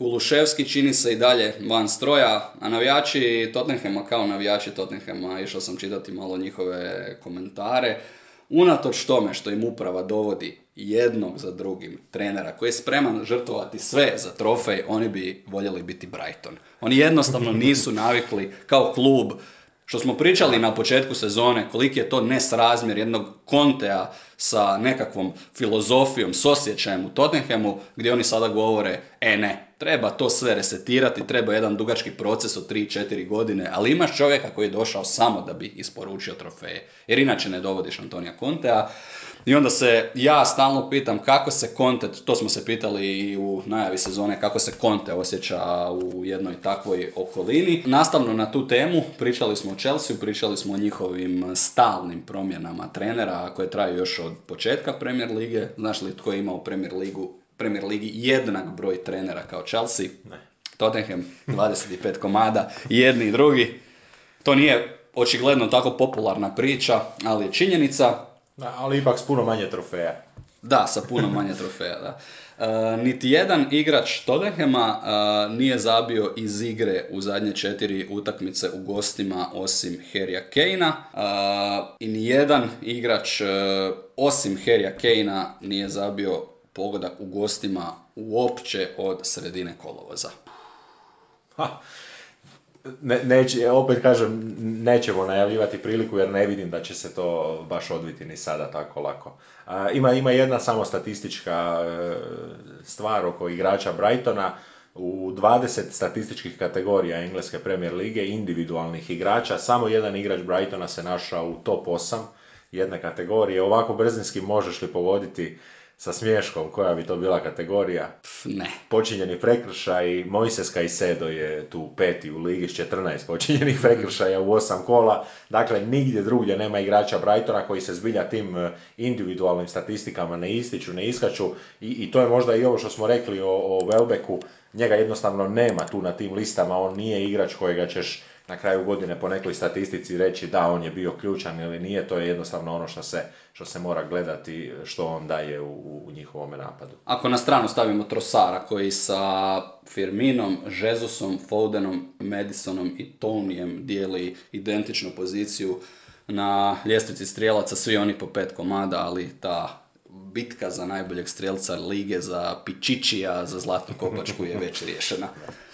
Kuluševski čini se i dalje van stroja, a navijači Tottenhama kao navijači Tottenhama, išao sam čitati malo njihove komentare, unatoč tome što im uprava dovodi jednog za drugim trenera koji je spreman žrtvovati sve za trofej, oni bi voljeli biti Brighton. Oni jednostavno nisu navikli kao klub što smo pričali na početku sezone, koliki je to nesrazmjer jednog kontea sa nekakvom filozofijom, s osjećajem u Tottenhamu, gdje oni sada govore, e ne, treba to sve resetirati, treba jedan dugački proces od 3-4 godine, ali imaš čovjeka koji je došao samo da bi isporučio trofeje, jer inače ne dovodiš Antonija Kontea. I onda se ja stalno pitam kako se Conte, to smo se pitali i u najavi sezone, kako se Conte osjeća u jednoj takvoj okolini. Nastavno na tu temu pričali smo o Chelsea, pričali smo o njihovim stalnim promjenama trenera koje traju još od početka Premier Lige. Znaš li tko je imao Premier Ligu Premier Ligi jednak broj trenera kao Chelsea? Ne. Tottenham 25 komada, jedni i drugi. To nije očigledno tako popularna priča, ali je činjenica. Da, ali ipak s puno manje trofeja. Da, sa puno manje trofeja, da. E, niti jedan igrač Tottenhama e, nije zabio iz igre u zadnje četiri utakmice u gostima osim Harrya Kanea. E, I nijedan igrač osim Harrya Kanea nije zabio pogodak u gostima uopće od sredine kolovoza. Ha, ne, neće, opet kažem, nećemo najavljivati priliku jer ne vidim da će se to baš odviti ni sada tako lako. ima, ima jedna samo statistička e, stvar oko igrača Brightona. U 20 statističkih kategorija Engleske Premier Lige individualnih igrača, samo jedan igrač Brightona se našao u top 8 jedne kategorije. Ovako brzinski možeš li povoditi sa smješkom, koja bi to bila kategorija? ne. Počinjeni prekršaj, Mojses Kajsedo je tu peti u ligi s 14 počinjenih prekršaja u osam kola. Dakle, nigdje drugdje nema igrača Brightona koji se zbilja tim e, individualnim statistikama ne ističu, ne iskaču. I, i to je možda i ovo što smo rekli o, o Welbecku. Njega jednostavno nema tu na tim listama, on nije igrač kojega ćeš na kraju godine po nekoj statistici reći da on je bio ključan ili nije, to je jednostavno ono što se, što se mora gledati što on daje u, u njihovom napadu. Ako na stranu stavimo Trosara koji sa Firminom, Žezusom, Fodenom, Madisonom i Tonijem dijeli identičnu poziciju na ljestvici strijelaca, svi oni po pet komada, ali ta bitka za najboljeg strijelca lige, za Pičičija, za Zlatnu kopačku je već riješena.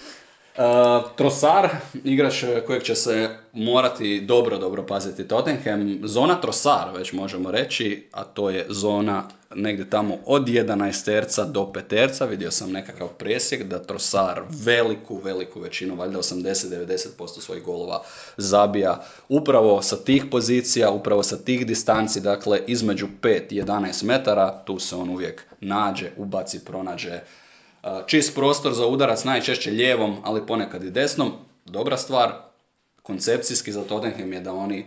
Uh, Trosar, igrač kojeg će se morati dobro, dobro paziti Tottenham. Zona Trosar, već možemo reći, a to je zona negdje tamo od 11 terca do peterca. Vidio sam nekakav presjek da Trosar veliku, veliku većinu, valjda 80-90% svojih golova zabija upravo sa tih pozicija, upravo sa tih distanci, dakle između 5 i 11 metara. Tu se on uvijek nađe, ubaci, pronađe čist prostor za udarac najčešće lijevom, ali ponekad i desnom. Dobra stvar, koncepcijski za Tottenham je da oni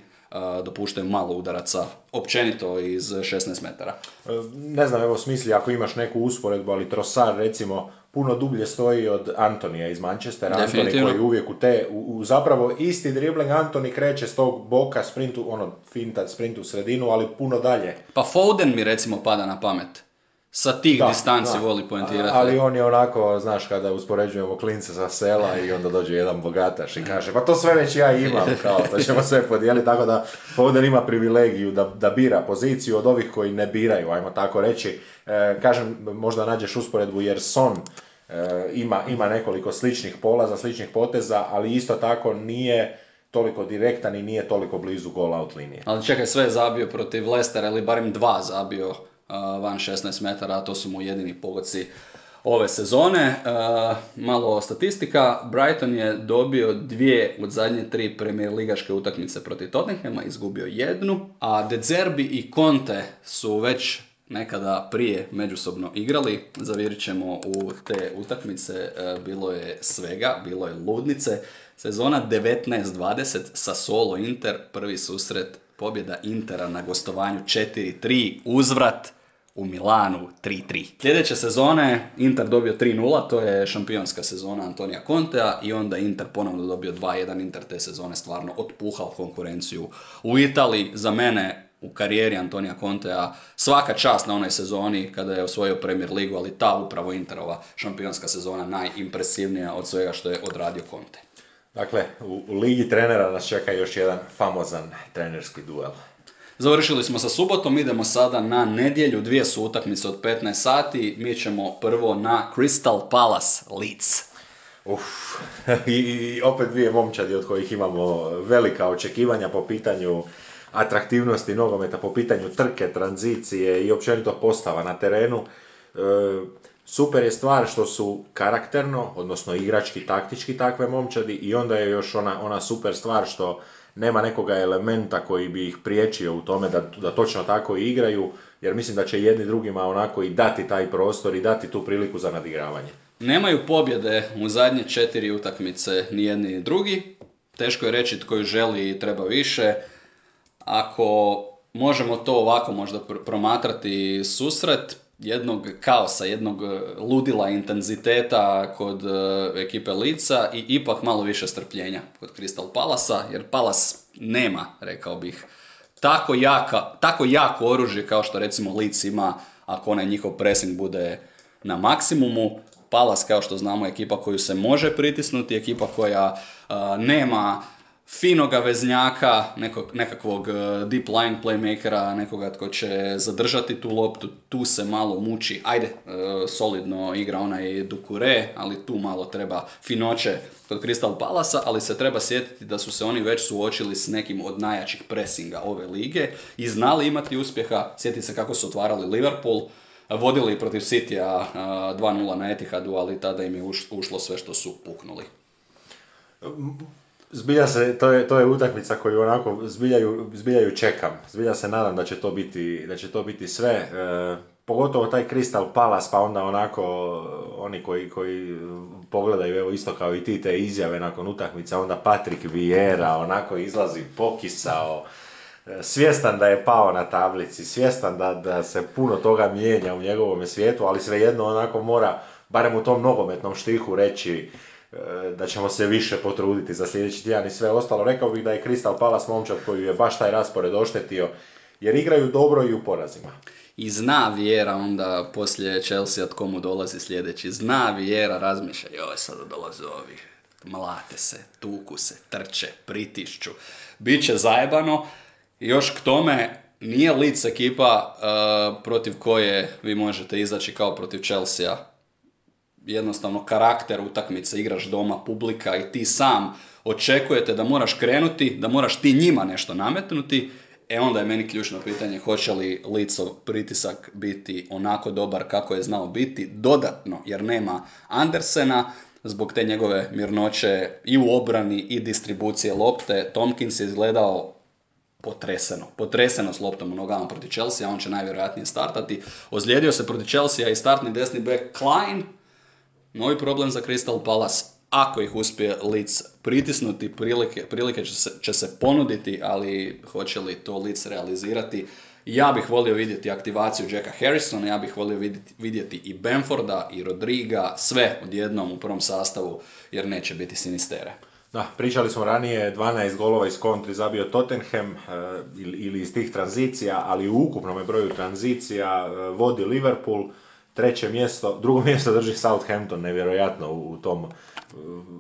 dopuštaju malo udaraca općenito iz 16 metara. E, ne znam, evo smisli ako imaš neku usporedbu, ali Trossard recimo puno dublje stoji od Antonija iz Manchestera. Antoni koji uvijek u te, u, zapravo isti dribbling Antoni kreće s tog boka sprintu, ono finta sprintu u sredinu, ali puno dalje. Pa Foden mi recimo pada na pamet sa tih da, distanci voli poentirati. Ali on je onako, znaš, kada uspoređujemo klince sa sela i onda dođe jedan bogataš i kaže, pa to sve već ja imam, kao, to ćemo sve podijeliti, tako da Foden ima privilegiju da, da bira poziciju od ovih koji ne biraju, ajmo tako reći. E, kažem, možda nađeš usporedbu jer Son e, ima, ima nekoliko sličnih polaza, sličnih poteza, ali isto tako nije toliko direktan i nije toliko blizu gola out linije. Ali čekaj, sve je zabio protiv Lestera ili barem dva zabio van 16 metara, a to su mu jedini pogodci ove sezone. malo statistika, Brighton je dobio dvije od zadnje tri premier ligaške utakmice protiv Tottenhama, izgubio jednu, a De Zerbi i Conte su već nekada prije međusobno igrali. Zavjerit ćemo u te utakmice, e, bilo je svega, bilo je ludnice. Sezona 19-20 sa Solo Inter, prvi susret pobjeda Intera na gostovanju 4-3, uzvrat u Milanu 3-3. Sljedeće sezone Inter dobio 3-0, to je šampionska sezona Antonija Contea i onda Inter ponovno dobio 2-1. Inter te sezone stvarno otpuhao konkurenciju u Italiji. Za mene u karijeri Antonija Contea svaka čast na onoj sezoni kada je osvojio Premier Ligu, ali ta upravo Interova šampionska sezona najimpresivnija od svega što je odradio Conte. Dakle, u, u ligi trenera nas čeka još jedan famozan trenerski duel. Završili smo sa subotom, idemo sada na nedjelju, dvije su utakmice od 15 sati. Mi ćemo prvo na Crystal Palace Leeds. Uf, I, opet dvije momčadi od kojih imamo velika očekivanja po pitanju atraktivnosti nogometa po pitanju trke, tranzicije i općenito postava na terenu. E, super je stvar što su karakterno, odnosno igrački, taktički takve momčadi i onda je još ona, ona super stvar što nema nekoga elementa koji bi ih priječio u tome da, da točno tako igraju, jer mislim da će jedni drugima onako i dati taj prostor i dati tu priliku za nadigravanje. Nemaju pobjede u zadnje četiri utakmice ni jedni ni drugi. Teško je reći tko ju želi i treba više ako možemo to ovako možda promatrati susret jednog kaosa, jednog e, ludila intenziteta kod e, ekipe Lica i ipak malo više strpljenja kod Crystal Palasa, jer Palas nema, rekao bih, tako, jaka, tako jako oružje kao što recimo Lic ima ako onaj njihov pressing bude na maksimumu. Palas, kao što znamo, je ekipa koju se može pritisnuti, ekipa koja e, nema finoga veznjaka, nekog, nekakvog e, deep line playmakera, nekoga tko će zadržati tu loptu, tu se malo muči, ajde, e, solidno igra onaj Dukure, ali tu malo treba finoće kod Crystal Palasa, ali se treba sjetiti da su se oni već suočili s nekim od najjačih presinga ove lige i znali imati uspjeha, sjetiti se kako su otvarali Liverpool, vodili protiv City-a 2-0 na Etihadu, ali tada im je ušlo sve što su puknuli. Zbilja se, to je, to je utakmica koju onako zbiljaju, zbiljaju čekam. Zbilja se nadam da će to biti, da će to biti sve. E, pogotovo taj Crystal Palace, pa onda onako oni koji, koji pogledaju, evo isto kao i ti te izjave nakon utakmica, onda Patrick Vieira onako izlazi pokisao, e, svjestan da je pao na tablici, svjestan da, da se puno toga mijenja u njegovom svijetu, ali svejedno onako mora, barem u tom nogometnom štihu reći, E, da ćemo se više potruditi za sljedeći tjedan i sve ostalo. Rekao bih da je Crystal Palace momčad koji je baš taj raspored oštetio, jer igraju dobro i u porazima. I zna Vjera onda poslije Chelsea od komu dolazi sljedeći. Zna Vjera, razmišlja, joj sada dolaze ovi, mlate se, tuku se, trče, pritišću. Biće zajebano. Još k tome, nije lic ekipa uh, protiv koje vi možete izaći kao protiv Chelsea jednostavno karakter utakmice, igraš doma, publika i ti sam očekujete da moraš krenuti, da moraš ti njima nešto nametnuti, e onda je meni ključno pitanje hoće li Licov pritisak biti onako dobar kako je znao biti, dodatno jer nema Andersena, zbog te njegove mirnoće i u obrani i distribucije lopte, Tomkins je izgledao potreseno, potreseno s loptom u nogama protiv Chelsea, on će najvjerojatnije startati. Ozlijedio se protiv Chelsea i startni desni back Klein, Novi problem za Crystal Palace, ako ih uspije Leeds pritisnuti, prilike, prilike će, se, će se ponuditi, ali hoće li to Leeds realizirati? Ja bih volio vidjeti aktivaciju Jacka Harrisona, ja bih volio vidjeti, vidjeti i Benforda i Rodriga, sve odjednom u prvom sastavu, jer neće biti sinistere. Da, pričali smo ranije, 12 golova iz kontri zabio Tottenham eh, ili iz tih tranzicija, ali u ukupnom broju tranzicija eh, vodi Liverpool treće mjesto, drugo mjesto drži Southampton, nevjerojatno u, tom,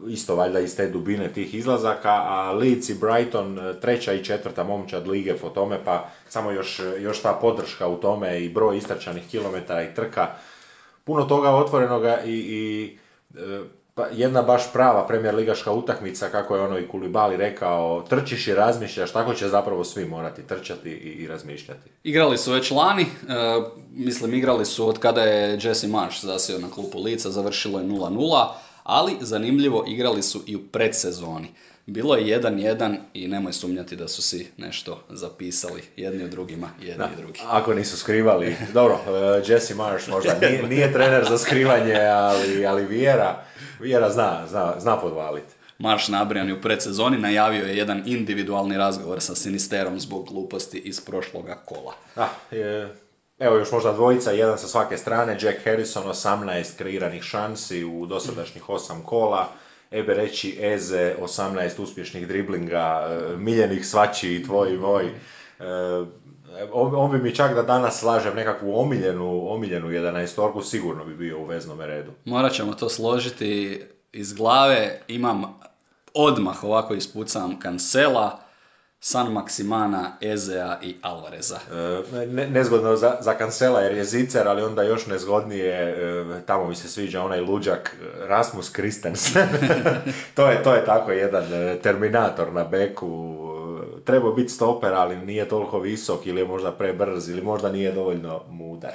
isto valjda iz te dubine tih izlazaka, a Leeds i Brighton e, treća i četvrta momčad lige po tome, pa samo još, još ta podrška u tome i broj istračanih kilometara i trka, puno toga otvorenoga i, i jedna baš prava premijer ligaška utakmica, kako je ono i Kulibali rekao, trčiš i razmišljaš, tako će zapravo svi morati trčati i, i razmišljati. Igrali su već lani, e, mislim igrali su od kada je Jesse Marsh zasio na klupu lica, završilo je 0-0, ali zanimljivo igrali su i u predsezoni. Bilo je 1-1 i nemoj sumnjati da su si nešto zapisali jedni od drugima, jedni i drugi. Ako nisu skrivali, dobro, e, Jesse Marsh možda nije, nije trener za skrivanje, ali, ali Vjera, Vjera zna, zna, zna podvaliti. Marš nabrijan u predsezoni najavio je jedan individualni razgovor sa Sinisterom zbog gluposti iz prošloga kola. Ah, je, evo još možda dvojica, jedan sa svake strane, Jack Harrison, 18 kreiranih šansi u dosadašnjih 8 kola, Ebe reći Eze, 18 uspješnih driblinga, e, miljenih svači i tvoj i moj. E, on, bi mi čak da danas slažem nekakvu omiljenu, omiljenu 11 sigurno bi bio u veznom redu. Morat ćemo to složiti iz glave. Imam odmah ovako ispucam Kancela, San Maximana, Ezea i Alvareza. E, ne, nezgodno za, za Kancela jer je zicer, ali onda još nezgodnije, e, tamo mi se sviđa onaj luđak Rasmus Kristensen. to, je, to je tako jedan e, terminator na beku. Trebao biti stoper, ali nije toliko visok ili je možda prebrz ili možda nije dovoljno mudar.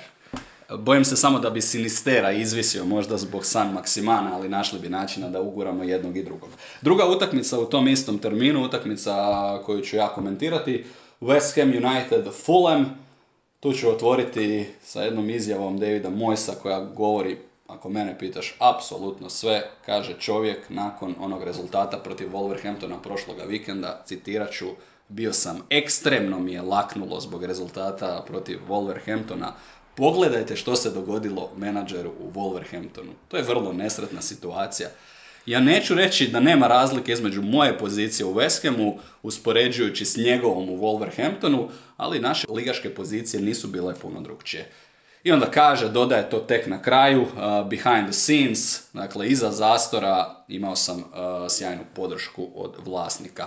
Bojim se samo da bi Sinistera izvisio možda zbog San Maximana, ali našli bi načina da uguramo jednog i drugog. Druga utakmica u tom istom terminu, utakmica koju ću ja komentirati, West Ham United Fulham. Tu ću otvoriti sa jednom izjavom Davida Mojsa koja govori, ako mene pitaš, apsolutno sve. Kaže čovjek nakon onog rezultata protiv Wolverhamptona prošloga vikenda, citirat ću, bio sam ekstremno mi je laknulo zbog rezultata protiv Wolverhamptona Pogledajte što se dogodilo menadžeru u Wolverhamptonu. To je vrlo nesretna situacija. Ja neću reći da nema razlike između moje pozicije u West Hamu uspoređujući s njegovom u Wolverhamptonu, ali naše ligaške pozicije nisu bile puno drugčije. I onda kaže, dodaje to tek na kraju, uh, behind the scenes, dakle iza zastora imao sam uh, sjajnu podršku od vlasnika.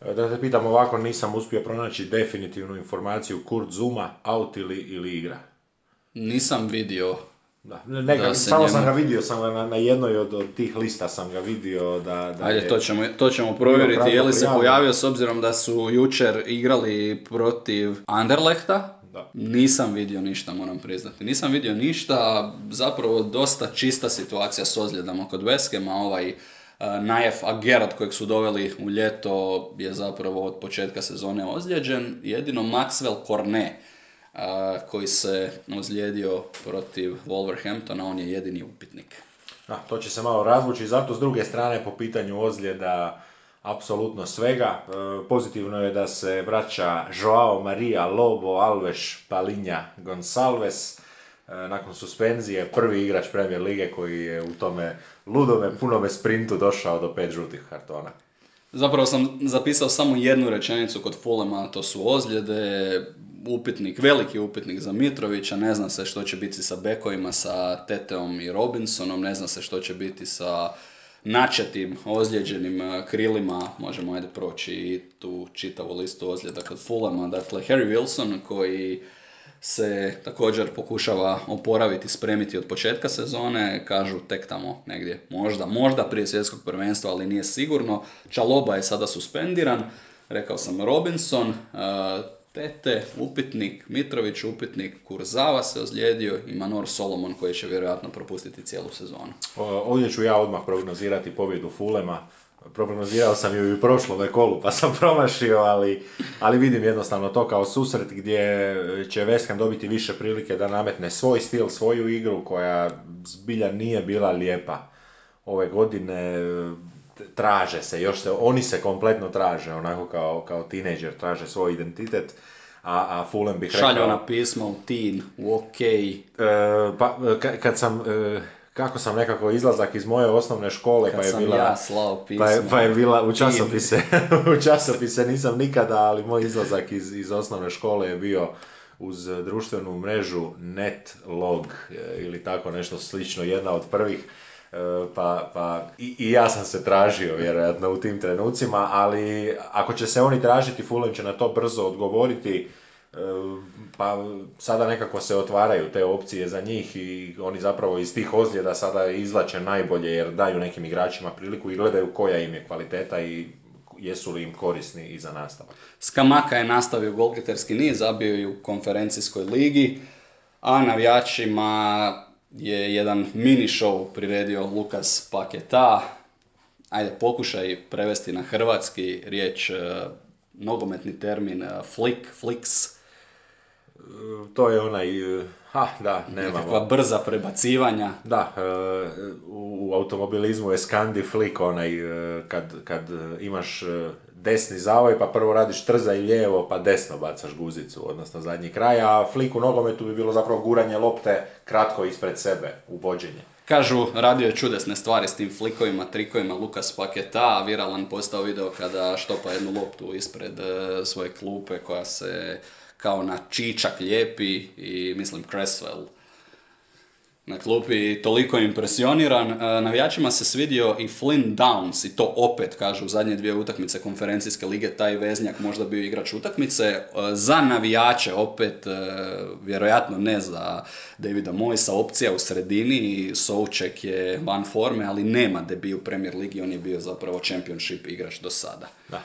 E, da te pitam ovako, nisam uspio pronaći definitivnu informaciju Kurt Zuma, out ili, ili igra. Nisam vidio da, neka, samo sam ga vidio, sam na, na jednoj od, od, tih lista sam ga vidio da... da Ajde, je, to ćemo, to ćemo provjeriti, je li se pojavio s obzirom da su jučer igrali protiv Anderlehta, da. Nisam vidio ništa, moram priznati. Nisam vidio ništa, zapravo dosta čista situacija s ozljedama kod Veskema, ovaj uh, Najef Agerat kojeg su doveli u ljeto je zapravo od početka sezone ozlijeđen. Jedino Maxwell Cornet koji se ozlijedio protiv Wolverhamptona, on je jedini upitnik. A, to će se malo razvući, zato s druge strane po pitanju ozljeda apsolutno svega. E, pozitivno je da se vraća Joao Maria, Lobo, Alves, Palinja, Gonsalves. E, nakon suspenzije prvi igrač Premier Lige koji je u tome ludome, punome sprintu došao do pet žutih kartona. Zapravo sam zapisao samo jednu rečenicu kod Fulema, to su ozljede, upitnik, veliki upitnik za Mitrovića, ne zna se što će biti sa bekovima, sa Teteom i Robinsonom, ne zna se što će biti sa načetim, ozlijeđenim eh, krilima, možemo ajde proći i tu čitavu listu ozljeda kod Fulama, dakle Harry Wilson koji se također pokušava oporaviti, spremiti od početka sezone, kažu tek tamo negdje, možda, možda prije svjetskog prvenstva, ali nije sigurno. Čaloba je sada suspendiran, rekao sam Robinson, uh, Tete, upitnik, Mitrović upitnik, Kurzava se ozlijedio i Manor Solomon koji će vjerojatno propustiti cijelu sezonu. Ovdje ću ja odmah prognozirati pobjedu Fulema. Prognozirao sam ju i u prošlom kolu pa sam promašio, ali, ali vidim jednostavno to kao susret gdje će West dobiti više prilike da nametne svoj stil, svoju igru koja zbilja nije bila lijepa ove godine traže se, još se, oni se kompletno traže, onako kao, kao tineđer, traže svoj identitet, a, a Fulham bih rekao... Šalju na pismo u teen, u ok. E, pa, kad sam, e, kako sam nekako izlazak iz moje osnovne škole, kad pa je bila... ja slao pismo. Pa je, pa je bila u časopise, u časopise nisam nikada, ali moj izlazak iz, iz osnovne škole je bio uz društvenu mrežu Netlog e, ili tako nešto slično, jedna od prvih pa, pa i, i, ja sam se tražio vjerojatno u tim trenucima, ali ako će se oni tražiti, Fulham će na to brzo odgovoriti. pa sada nekako se otvaraju te opcije za njih i oni zapravo iz tih ozljeda sada izlače najbolje jer daju nekim igračima priliku i gledaju koja im je kvaliteta i jesu li im korisni i za nastavak. Skamaka je nastavio golgeterski niz, zabio i u konferencijskoj ligi, a navijačima je jedan mini show priredio Lukas Paketa. Ajde, pokušaj prevesti na hrvatski riječ, e, nogometni termin, e, flick, flicks. To je onaj, e, ha, da, nemamo. Nekakva brza prebacivanja. Da, u automobilizmu je Scandi flick onaj kad, kad imaš desni zavoj pa prvo radiš trza i lijevo pa desno bacaš guzicu, odnosno zadnji kraj, a flik u nogometu bi bilo zapravo guranje lopte kratko ispred sebe, uvođenje. Kažu, radio je čudesne stvari s tim flikovima, trikovima Lukas Paketa, a viralan postao video kada štopa jednu loptu ispred e, svoje klupe koja se kao na čičak lijepi i mislim Cresswell na klupi toliko impresioniran. E, navijačima se svidio i Flynn Downs i to opet, kažu, u zadnje dvije utakmice konferencijske lige, taj veznjak možda bio igrač utakmice. E, za navijače opet, e, vjerojatno ne za Davida Moisa, opcija u sredini, Souček je van forme, ali nema debiju u Premier Ligi, on je bio zapravo championship igrač do sada. Da,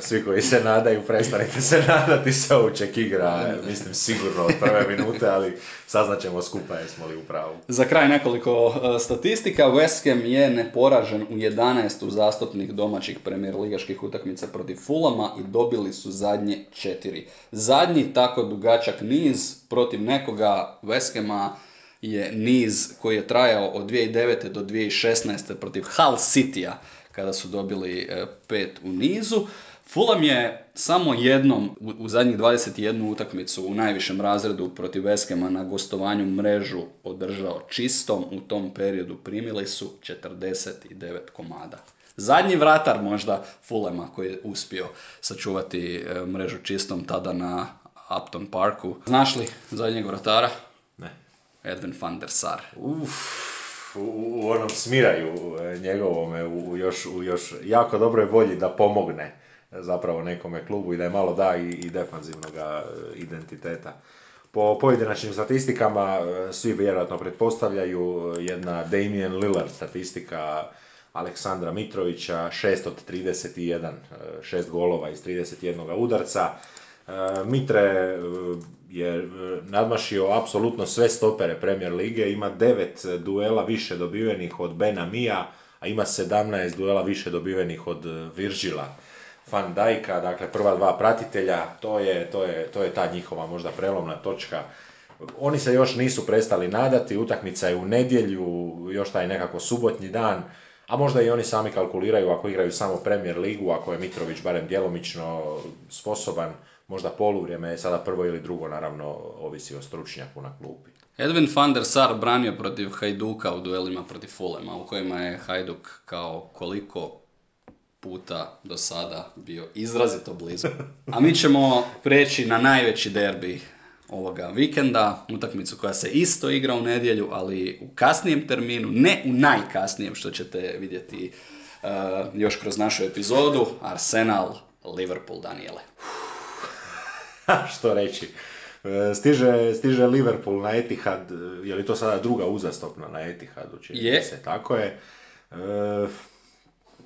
svi koji se nadaju, prestanite se nadati, Souček igra, mislim, sigurno od prve minute, ali saznaćemo skupa jesmo li u pravu. Za kraj nekoliko e, statistika. West Ham je neporažen u 11 zastupnih domaćih premier ligaških utakmica protiv Fulama i dobili su zadnje četiri. Zadnji tako dugačak niz protiv nekoga West Hama je niz koji je trajao od 2009. do 2016. protiv Hull Citya kada su dobili e, pet u nizu. Fulham je samo jednom u, zadnjih 21 utakmicu u najvišem razredu protiv Veskema na gostovanju mrežu održao čistom. U tom periodu primili su 49 komada. Zadnji vratar možda Fulema koji je uspio sačuvati e, mrežu čistom tada na Upton Parku. Znaš li zadnjeg vratara? Ne. Edwin van der Sar. Uf, u, onom smiraju e, njegovome, u još, u još jako dobroj volji da pomogne zapravo nekome klubu i da je malo da i, i defanzivnog e, identiteta. Po pojedinačnim statistikama e, svi vjerojatno pretpostavljaju jedna Damien Lillard statistika Aleksandra Mitrovića, 6 od 31, 6 e, golova iz 31 udarca. Mitre je nadmašio apsolutno sve stopere Premier Lige, ima 9 duela više dobivenih od Bena Mija, a ima 17 duela više dobivenih od Virgila. Van Dijka, dakle prva dva pratitelja, to je, to je, to je ta njihova možda prelomna točka. Oni se još nisu prestali nadati, utakmica je u nedjelju, još taj nekako subotnji dan, a možda i oni sami kalkuliraju ako igraju samo Premier ligu, ako je Mitrović barem djelomično sposoban, možda poluvrijeme je sada prvo ili drugo, naravno ovisi o stručnjaku na klupi. Edwin van der Sar branio protiv Hajduka u duelima protiv Fulema, u kojima je Hajduk kao koliko puta do sada bio izrazito blizu. A mi ćemo preći na najveći derbi ovoga vikenda, utakmicu koja se isto igra u nedjelju, ali u kasnijem terminu, ne u najkasnijem što ćete vidjeti uh, još kroz našu epizodu, Arsenal, Liverpool, Daniele. što reći? E, stiže, stiže Liverpool na Etihad, je li to sada druga uzastopna na Etihadu? je. Se, tako je. E,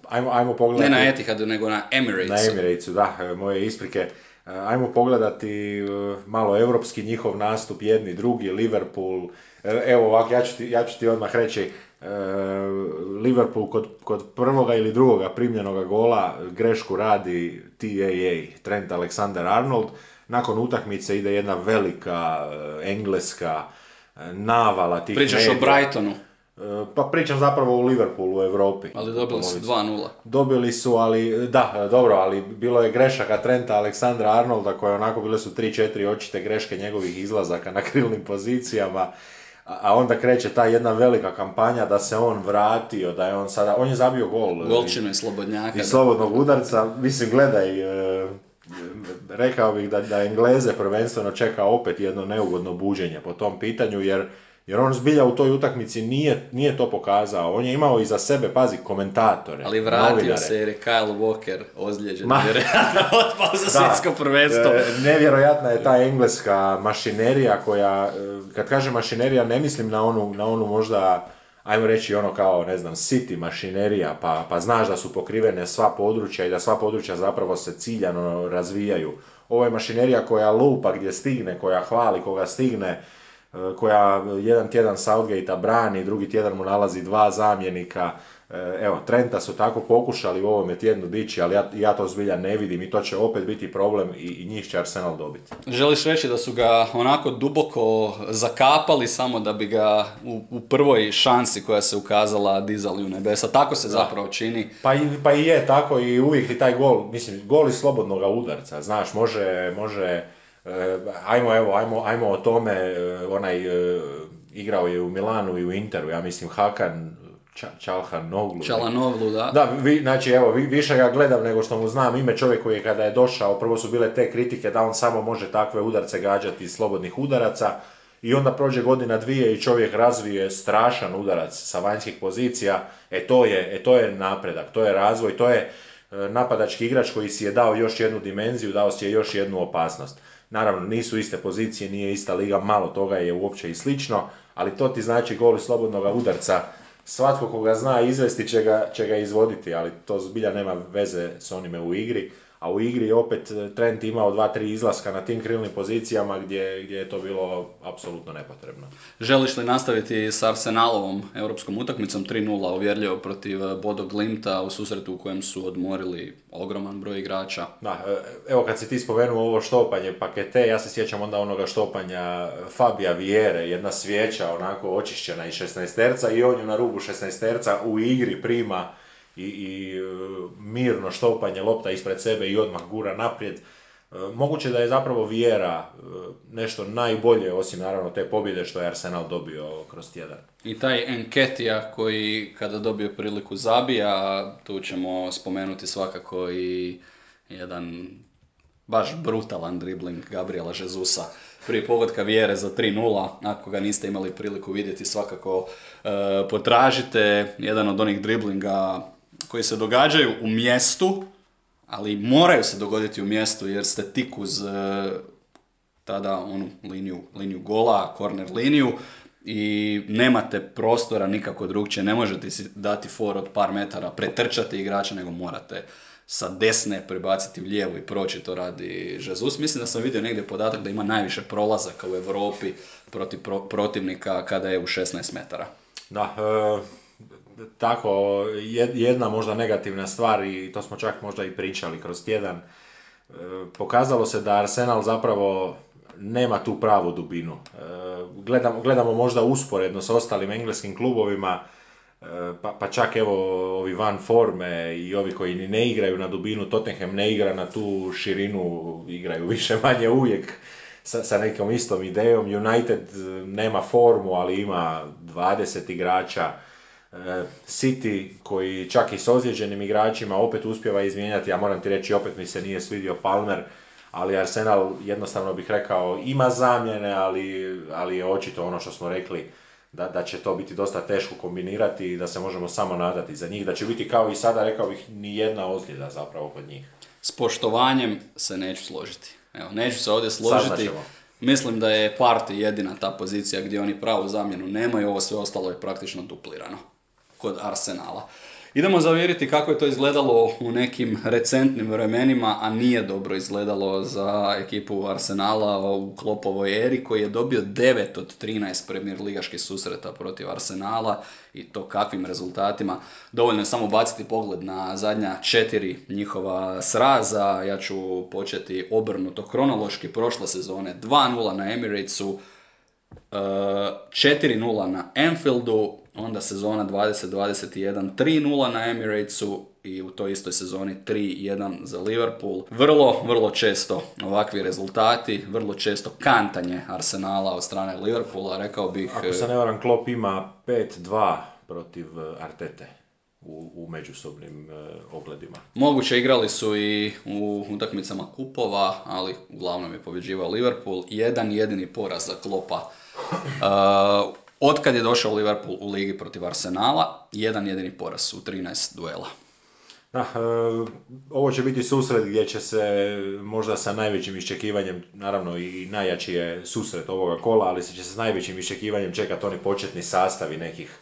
ajmo, ajmo pogledati... Ne na Etihadu, nego na Emiratesu. Na Emiratesu, da, e, moje isprike. E, ajmo pogledati e, malo europski njihov nastup, jedni, drugi, Liverpool. Evo ovako, ja ću ti, ja ću ti odmah reći, Liverpool kod, kod prvoga ili drugoga primljenoga gola grešku radi TAA, Trent Alexander-Arnold. Nakon utakmice ide jedna velika engleska navala tih Pričaš o Brightonu. Pa pričam zapravo u Liverpoolu u Europi. Ali dobili su 2-0. Dobili su, ali da, dobro, ali bilo je grešaka Trenta Aleksandra Arnolda koje onako bile su 3-4 očite greške njegovih izlazaka na krilnim pozicijama. A onda kreće ta jedna velika kampanja da se on vratio, da je on sada, on je zabio gol. Golčino i slobodnjaka. I slobodnog udarca, mislim gledaj, e, rekao bih da, da Engleze prvenstveno čeka opet jedno neugodno buđenje po tom pitanju, jer Jer on zbilja u toj utakmici nije, nije to pokazao. On je imao iza sebe, pazi, komentatore, Ali vratio novinare. se jer je Kyle Walker ozlijeđen. Ma- Vjerojatno otpao za svjetsko prvenstvo. E, nevjerojatna je ta engleska mašinerija koja, e, kad kažem mašinerija ne mislim na onu, na onu možda, ajmo reći ono kao, ne znam, city mašinerija, pa, pa znaš da su pokrivene sva područja i da sva područja zapravo se ciljano razvijaju. Ovo je mašinerija koja lupa gdje stigne, koja hvali koga stigne, koja jedan tjedan Southgate-a brani, drugi tjedan mu nalazi dva zamjenika. E, Evo, Trenta su tako pokušali u ovome tjednu dići, ali ja, ja to zbilja ne vidim i to će opet biti problem i, i njih će Arsenal dobiti. Želiš reći da su ga onako duboko zakapali samo da bi ga u, u prvoj šansi koja se ukazala dizali u nebesa. Tako se zapravo čini. Pa i, pa i je tako i uvijek ti taj gol, mislim, gol iz slobodnog udarca, znaš, može, može, e, ajmo, evo, ajmo, ajmo o tome, e, onaj, e, igrao je u Milanu i u Interu, ja mislim, Hakan, Ča, Čalhanoglu. Da. Da, vi, znači evo, vi, više ga gledam nego što mu znam ime čovjek koji je kada je došao, prvo su bile te kritike da on samo može takve udarce gađati iz slobodnih udaraca i onda prođe godina dvije i čovjek razvije strašan udarac sa vanjskih pozicija, e to je, e to je napredak, to je razvoj, to je napadački igrač koji si je dao još jednu dimenziju, dao si je još jednu opasnost. Naravno, nisu iste pozicije, nije ista liga, malo toga je uopće i slično, ali to ti znači gol slobodnog udarca svatko koga zna izvesti će ga, će ga izvoditi, ali to zbilja nema veze s onime u igri. A u igri je opet e, Trent imao dva, tri izlaska na tim krilnim pozicijama gdje, gdje je to bilo apsolutno nepotrebno. Želiš li nastaviti s Arsenalovom europskom utakmicom 3-0 uvjerljivo protiv eh, Bodo Glimta u susretu u kojem su odmorili ogroman broj igrača? Da, e, evo kad si ti spomenuo ovo štopanje pakete, ja se sjećam onda onoga štopanja Fabija Viere, jedna svijeća onako očišćena iz 16 i on ju na rubu 16 u igri prima i, i e, mirno štopanje lopta ispred sebe i odmah gura naprijed. E, Moguće da je zapravo Viera e, nešto najbolje, osim naravno te pobjede što je Arsenal dobio kroz tjedan. I taj Enketija koji kada dobije priliku zabija, tu ćemo spomenuti svakako i jedan baš brutalan dribling Gabriela Jezusa prije pogotka vjere za 3-0, ako ga niste imali priliku vidjeti svakako potražite jedan od onih driblinga koji se događaju u mjestu, ali moraju se dogoditi u mjestu jer ste tik uz e, tada onu liniju, liniju gola, korner liniju i nemate prostora nikako drugčije, ne možete si dati for od par metara, pretrčati igrača, nego morate sa desne prebaciti u lijevu i proći, to radi Jesus. Mislim da sam vidio negdje podatak da ima najviše prolazaka u Europi protiv pro- protivnika kada je u 16 metara. Da, e, tako, jed- jedna možda negativna stvar i to smo čak možda i pričali kroz tjedan. E, pokazalo se da Arsenal zapravo nema tu pravu dubinu. E, gledamo, gledamo možda usporedno s ostalim engleskim klubovima, e, pa, pa čak evo ovi van forme i ovi koji ni ne igraju na dubinu, Tottenham ne igra na tu širinu, igraju više manje uvijek sa, sa nekom istom idejom. United nema formu, ali ima 20 igrača. E, City koji čak i s ozlijeđenim igračima opet uspjeva izmijenjati, ja moram ti reći opet mi se nije svidio Palmer, ali Arsenal jednostavno bih rekao ima zamjene, ali, ali je očito ono što smo rekli da, da će to biti dosta teško kombinirati i da se možemo samo nadati za njih, da će biti kao i sada rekao bih ni jedna ozljeda zapravo kod njih. S poštovanjem se neću složiti. Evo, neću se ovdje složiti. Mislim da je Party jedina ta pozicija gdje oni pravu zamjenu nemaju, ovo sve ostalo je praktično duplirano kod Arsenala. Idemo zavjeriti kako je to izgledalo u nekim recentnim vremenima, a nije dobro izgledalo za ekipu Arsenala u Klopovoj eri koji je dobio 9 od 13 premijer ligaških susreta protiv Arsenala i to kakvim rezultatima. Dovoljno je samo baciti pogled na zadnja četiri njihova sraza. Ja ću početi obrnuto kronološki prošle sezone 2-0 na Emiratesu, Uh, 4-0 na Anfieldu, onda sezona 20-21 3-0 na Emiratesu i u toj istoj sezoni 3-1 za Liverpool. Vrlo, vrlo često ovakvi rezultati, vrlo često kantanje Arsenala od strane Liverpoola, rekao bih... Ako se ne varam, Klopp ima 5-2 protiv e, Artete u, u međusobnim e, ogledima. Moguće igrali su i u utakmicama kupova, ali uglavnom je pobjeđivao Liverpool. Jedan jedini poraz za Klopa. Otkad je došao Liverpool u ligi protiv Arsenala, jedan jedini poraz u 13 duela. Da, e, ovo će biti susret gdje će se možda sa najvećim iščekivanjem, naravno i najjači je susret ovoga kola, ali se će se s najvećim iščekivanjem čekati oni početni sastavi nekih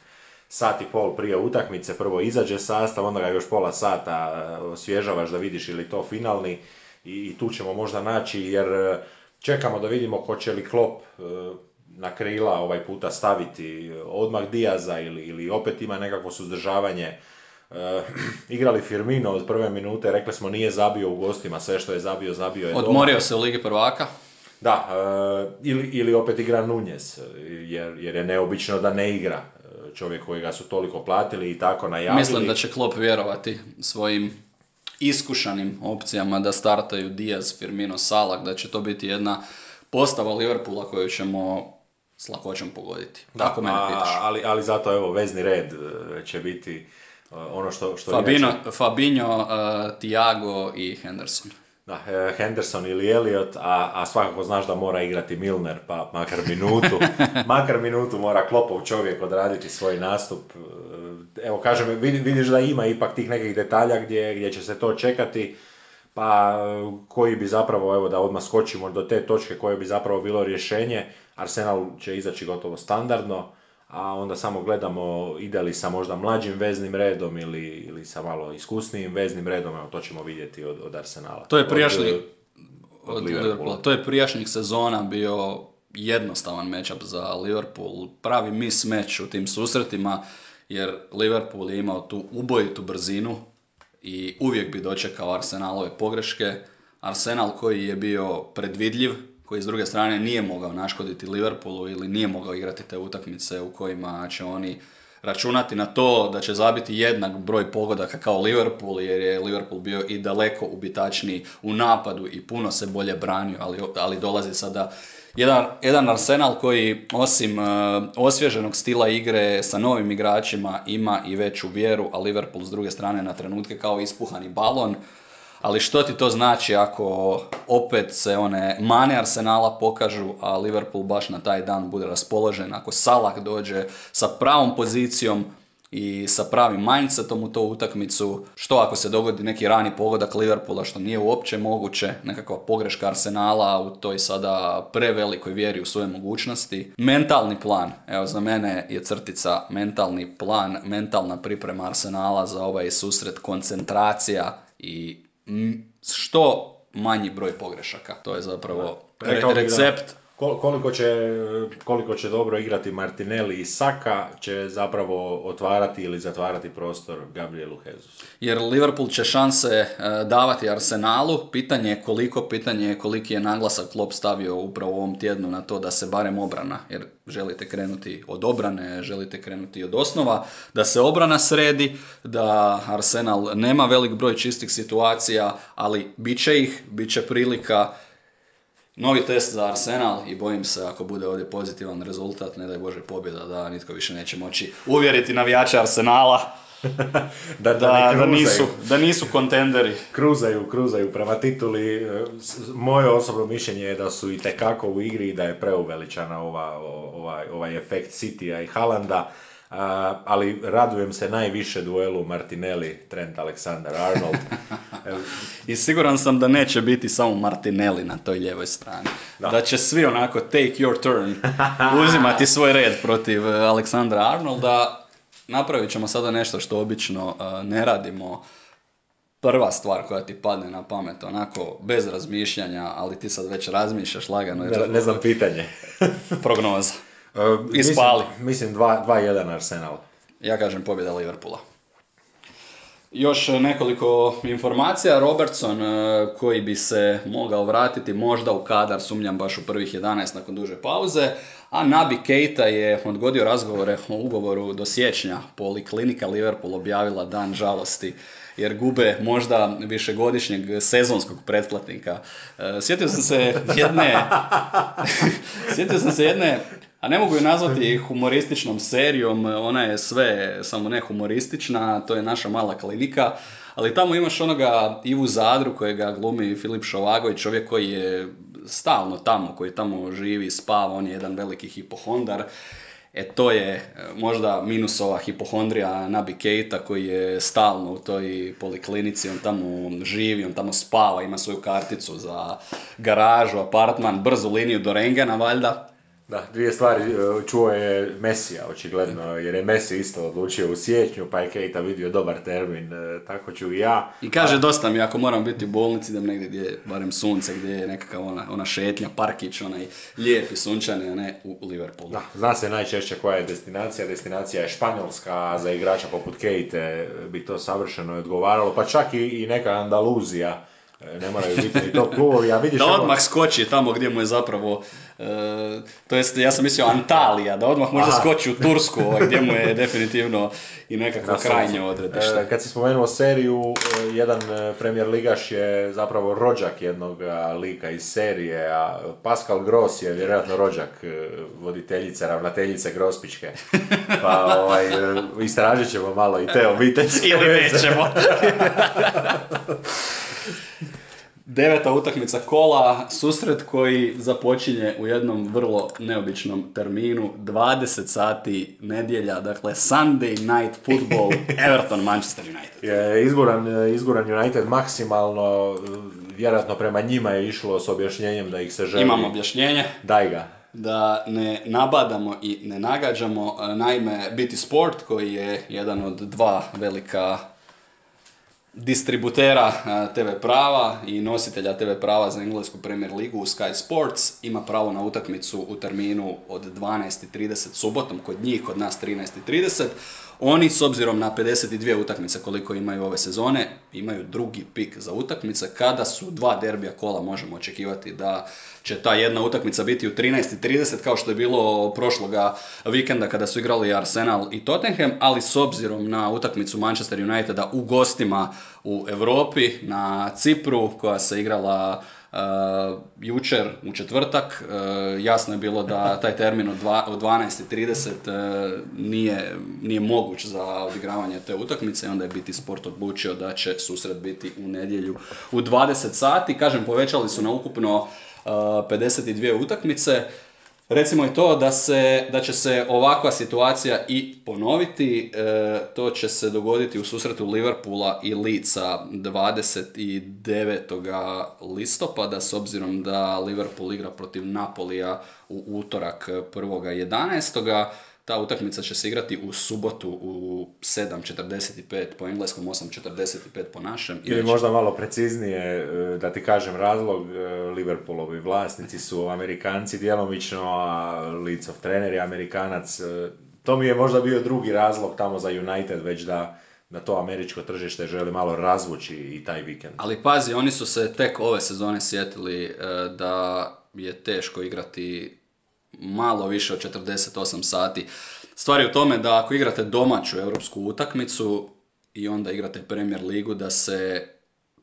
sat i pol prije utakmice, prvo izađe sastav, onda ga još pola sata e, osvježavaš da vidiš ili to finalni i, tu ćemo možda naći jer e, čekamo da vidimo hoće li Klop na krila ovaj puta staviti odmah Dijaza ili, ili opet ima nekakvo suzdržavanje Uh, igrali Firmino od prve minute, rekli smo nije zabio u gostima, sve što je zabio, zabio je Odmorio se u Ligi prvaka? Da, uh, ili, ili opet igra Nunez, jer, jer je neobično da ne igra čovjek kojega su toliko platili i tako najavili. Mislim da će Klopp vjerovati svojim iskušanim opcijama da startaju Diaz, Firmino, Salah, da će to biti jedna postava Liverpoola koju ćemo s lakoćom pogoditi. Da, Tako mene pitaš. Ali, ali zato evo vezni red će biti Uh, ono što, što Fabino, inače... Fabinho, uh, Tiago i Henderson. Da, uh, Henderson ili Elliot, a, a svakako znaš da mora igrati Milner, pa makar minutu, makar minutu mora Klopov čovjek odraditi svoj nastup. Evo kažem, vidiš da ima ipak tih nekih detalja gdje, gdje će se to čekati, pa koji bi zapravo, evo da odmah skočimo do te točke koje bi zapravo bilo rješenje, Arsenal će izaći gotovo standardno, a onda samo gledamo ide li sa možda mlađim veznim redom ili, ili sa malo iskusnijim veznim redom, evo to ćemo vidjeti od, od Arsenala. To je prijašnji, od, od, to je prijašnjih sezona bio jednostavan matchup za Liverpool, pravi mis meč u tim susretima, jer Liverpool je imao tu ubojitu brzinu i uvijek bi dočekao Arsenalove pogreške. Arsenal koji je bio predvidljiv, koji s druge strane nije mogao naškoditi Liverpoolu ili nije mogao igrati te utakmice u kojima će oni računati na to da će zabiti jednak broj pogodaka kao Liverpool jer je Liverpool bio i daleko ubitačniji u napadu i puno se bolje branio, ali, ali dolazi sada jedan, jedan Arsenal koji osim uh, osvježenog stila igre sa novim igračima ima i veću vjeru, a Liverpool s druge strane na trenutke kao ispuhani balon ali što ti to znači ako opet se one mane Arsenala pokažu, a Liverpool baš na taj dan bude raspoložen, ako Salah dođe sa pravom pozicijom i sa pravim mindsetom u to utakmicu, što ako se dogodi neki rani pogodak Liverpoola, što nije uopće moguće, nekakva pogreška Arsenala u toj sada prevelikoj vjeri u svoje mogućnosti. Mentalni plan, evo za mene je crtica mentalni plan, mentalna priprema Arsenala za ovaj susret, koncentracija i što manji broj pogrešaka. To je zapravo recept koliko će, koliko će dobro igrati Martinelli i Saka će zapravo otvarati ili zatvarati prostor Gabrielu Jezusu. Jer Liverpool će šanse e, davati Arsenalu, pitanje je koliko, pitanje je koliki je naglasak Klopp stavio upravo u ovom tjednu na to da se barem obrana, jer želite krenuti od obrane, želite krenuti od osnova, da se obrana sredi, da Arsenal nema velik broj čistih situacija, ali bit će ih, bit će prilika Novi test za Arsenal i bojim se ako bude ovdje pozitivan rezultat, ne daj Bože pobjeda, da nitko više neće moći uvjeriti navijače Arsenala da, da, da, nisu, da nisu kontenderi. Kruzaju, kruzaju prema tituli. Moje osobno mišljenje je da su i tekako u igri i da je preuveličana ova, ovaj, ovaj efekt Citya i Halanda ali radujem se najviše duelu Martinelli, Trent Alexander Arnold. I siguran sam da neće biti samo Martinelli na toj ljevoj strani. Da, će svi onako take your turn, uzimati svoj red protiv eh, Aleksandra Arnolda. Napravit ćemo sada nešto što obično eh, ne radimo. Prva stvar koja ti padne na pamet, onako bez razmišljanja, ali ti sad već razmišljaš lagano. Ne, ne znam pitanje. prognoza. Uh, Ispali. Mislim 2-1 Arsenal. Ja kažem pobjeda Liverpoola. Još nekoliko informacija. Robertson e, koji bi se mogao vratiti možda u kadar, sumnjam baš u prvih 11 nakon duže pauze. A Nabi Keita je odgodio razgovore o ugovoru do siječnja. Poliklinika Liverpool objavila dan žalosti jer gube možda višegodišnjeg sezonskog pretplatnika. E, sjetio sam se jedne... sjetio sam se jedne a ne mogu ju nazvati humorističnom serijom, ona je sve samo ne humoristična, to je naša mala klinika, ali tamo imaš onoga Ivu Zadru kojega glumi Filip Šovago čovjek koji je stalno tamo, koji tamo živi, spava, on je jedan veliki hipohondar E to je e, možda minus ova hipohondrija Nabi Keita koji je stalno u toj poliklinici, on tamo živi, on tamo spava, ima svoju karticu za garažu, apartman, brzu liniju do Rengena valjda. Da, dvije stvari. e, Čuo je Mesija, očigledno, jer je Messi isto odlučio u siječnju, pa je Keita vidio dobar termin, e, tako ću i ja. I kaže dosta mi ako moram biti u bolnici da negdje gdje je barem sunce, gdje je nekakav ona, ona šetnja, parkić, onaj lijepi sunčani, a ne u Liverpoolu. Da, zna se najčešće koja je destinacija. Destinacija je Španjolska, a za igrača poput Kejte bi to savršeno odgovaralo, pa čak i, i neka Andaluzija. E, Ne moraju biti ni top klubovi, a vidiš... Da evo- odmah skoči tamo gdje mu je zapravo, e, to jest ja sam mislio Antalija, da odmah možda Aha. skoči u Tursku, ovaj, gdje mu je definitivno i nekakvo Na krajnje odredište. E, Kad si spomenuo seriju, e, jedan premijer ligaš je zapravo rođak jednog lika iz serije, a Pascal Gross je vjerojatno rođak voditeljice, ravnateljice Grospičke. Pa ovaj, istražit ćemo malo i te obiteljske Ili nećemo. Deveta utakmica kola, susret koji započinje u jednom vrlo neobičnom terminu, 20 sati nedjelja, dakle Sunday night football, Everton Manchester United. Je izguran, izguran United maksimalno, vjerojatno prema njima je išlo s objašnjenjem da ih se želi... Imam objašnjenje. Daj ga. da ne nabadamo i ne nagađamo. Naime, BT Sport koji je jedan od dva velika distributera e, TV prava i nositelja TV prava za englesku Premier ligu u Sky Sports ima pravo na utakmicu u terminu od 12.30 subotom kod njih, kod nas 13.30. Oni s obzirom na 52 utakmice koliko imaju ove sezone, imaju drugi pik za utakmice. Kada su dva derbija kola možemo očekivati da će ta jedna utakmica biti u 13.30 kao što je bilo prošloga vikenda kada su igrali Arsenal i Tottenham, ali s obzirom na utakmicu Manchester Uniteda u gostima u Europi na Cipru koja se igrala jučer u četvrtak, uh, jasno je bilo da taj termin od, dva, od 12.30 uh, nije, nije moguć za odigravanje te utakmice i onda je biti sport odlučio da će susret biti u nedjelju u 20 sati. Kažem, povećali su na ukupno uh, 52 utakmice. Recimo i to da, se, da će se ovakva situacija i ponoviti, e, to će se dogoditi u susretu Liverpoola i Lica 29. listopada, s obzirom da Liverpool igra protiv Napolija u utorak 1.11. Ta utakmica će se igrati u subotu u 7.45 po engleskom, 8.45 po našem. Ili Inače- možda malo preciznije, e, da ti kažem razlog, e, Liverpoolovi vlasnici su Amerikanci djelomično, a Leedsov trener je Amerikanac. E, To mi je možda bio drugi razlog tamo za United, već da, da to američko tržište želi malo razvući i taj vikend. Ali pazi, oni su se tek ove sezone sjetili da je teško igrati malo više od 48 sati. Stvar je u tome da ako igrate domaću europsku utakmicu i onda igrate Premier ligu da se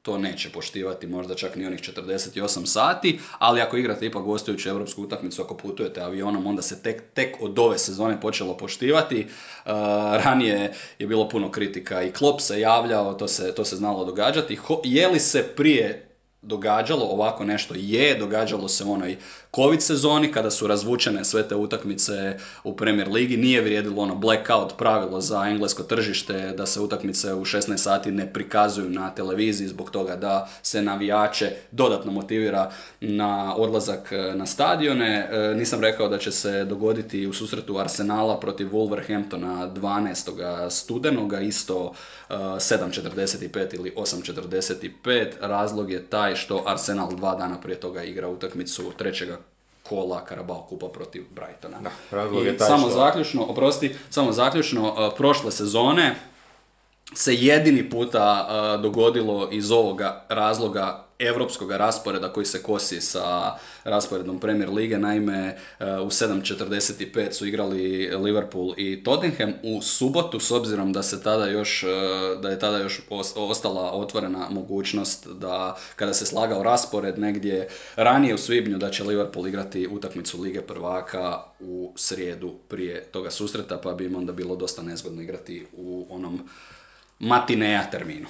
to neće poštivati možda čak ni onih 48 sati, ali ako igrate ipak gostujuću europsku utakmicu, ako putujete avionom, onda se tek, tek od ove sezone počelo poštivati. Uh, ranije je bilo puno kritika i Klopp se javljao, to se, to se znalo događati. Ho- je li se prije događalo ovako nešto je, događalo se u onoj covid sezoni kada su razvučene sve te utakmice u Premier ligi, nije vrijedilo ono blackout pravilo za englesko tržište da se utakmice u 16 sati ne prikazuju na televiziji zbog toga da se navijače dodatno motivira na odlazak e, na stadione. E, Nisam rekao da će se dogoditi u susretu Arsenala protiv Wolverhamptona 12. studenoga, isto e, 7.45 ili 8.45. Razlog je taj što Arsenal dva dana prije toga igra utakmicu trećega kola Carabao kupa protiv Brightona. Da, razlog I je taj samo što- zaključno, oprosti, samo zaključno, e, prošle sezone se jedini puta e, dogodilo iz ovoga razloga europskog rasporeda koji se kosi sa rasporedom Premier Lige. Naime, e, u 7.45 su igrali Liverpool i Tottenham. U subotu, s obzirom da se tada još, e, da je tada još os- ostala otvorena mogućnost da kada se slagao raspored negdje ranije u svibnju da će Liverpool igrati utakmicu Lige prvaka u srijedu prije toga susreta, pa bi im onda bilo dosta nezgodno igrati u onom matineja terminu.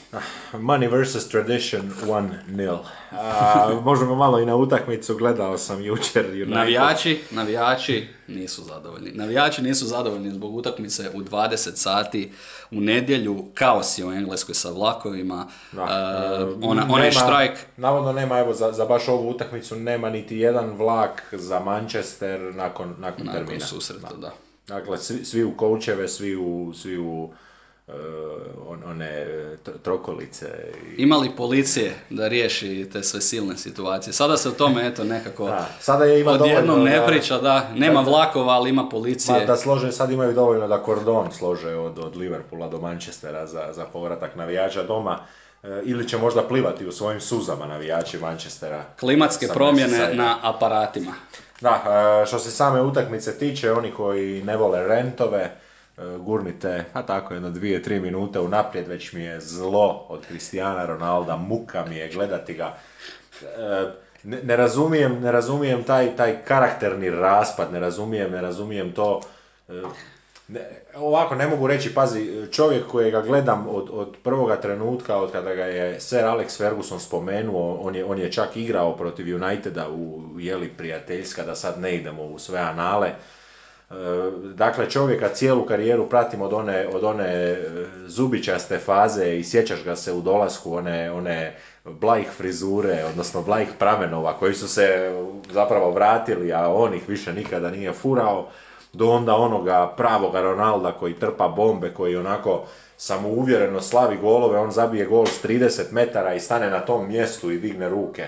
Money vs. Tradition 1-0. A, možemo malo i na utakmicu, gledao sam jučer United. Navijači, navijači nisu zadovoljni. Navijači nisu zadovoljni zbog utakmice u 20 sati u nedjelju, kaos je u Engleskoj sa vlakovima, Da. uh, E, ona, onaj nema- štrajk, Navodno nema, evo, za, za baš ovu utakmicu nema niti jedan vlak za Manchester nakon, nakon, nakon termina. susreta, da. Dakle, svi, svi u koučeve, svi u, svi u one e, tr- trokolice. I, Ima li policije da riješi te sve silne situacije? Sada se o tome, eto, nekako da, sada je ima odjednom ne da- priča, da, nema da- vlakova, ali ima Ma, policije. da slože, sad imaju dovoljno da kordon slože od, od Liverpoola do Manchestera za, za povratak navijača doma. E, ili će možda plivati u svojim suzama navijači Manchestera. Klimatske promjene na aparatima. Da, što se same utakmice tiče, oni koji ne vole rentove, gurnite, a tako jedno dvije, tri minute unaprijed, već mi je zlo od Cristiana Ronalda, muka mi je gledati ga. E, Ne, ne razumijem, ne razumijem taj, taj karakterni raspad, ne razumijem, ne razumijem to. e, Ne, ovako, ne mogu reći, pazi, čovjek kojega gledam od, od prvoga trenutka, od kada ga je Sir Alex Ferguson spomenuo, on je, on je čak igrao protiv Uniteda u jeli prijateljska, da sad ne idemo u sve anale. E, Dakle, čovjeka cijelu karijeru pratim od one, od one e, zubičaste faze i sjećaš ga se u dolasku one, one blajih frizure, odnosno blajih pramenova koji su se zapravo vratili, a on ih više nikada nije furao, do onda onoga pravoga Ronalda koji trpa bombe, koji onako samouvjereno slavi golove, on zabije gol s 30 metara i stane na tom mjestu i digne ruke.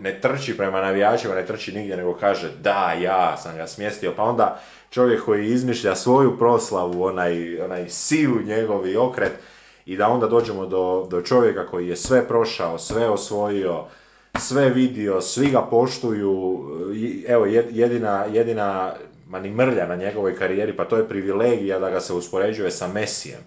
Ne, trči prema navijačima, ne trči nigdje, nego kaže da, ja sam ga smjestio. Pa onda čovjek koji izmišlja svoju proslavu, onaj, onaj silu njegovi okret, i da onda dođemo do, do čovjeka koji je sve prošao, sve osvojio, sve vidio, svi ga poštuju, evo jed- jedina, jedina ma mrlja na njegovoj karijeri, pa to je privilegija da ga se uspoređuje sa Mesijem.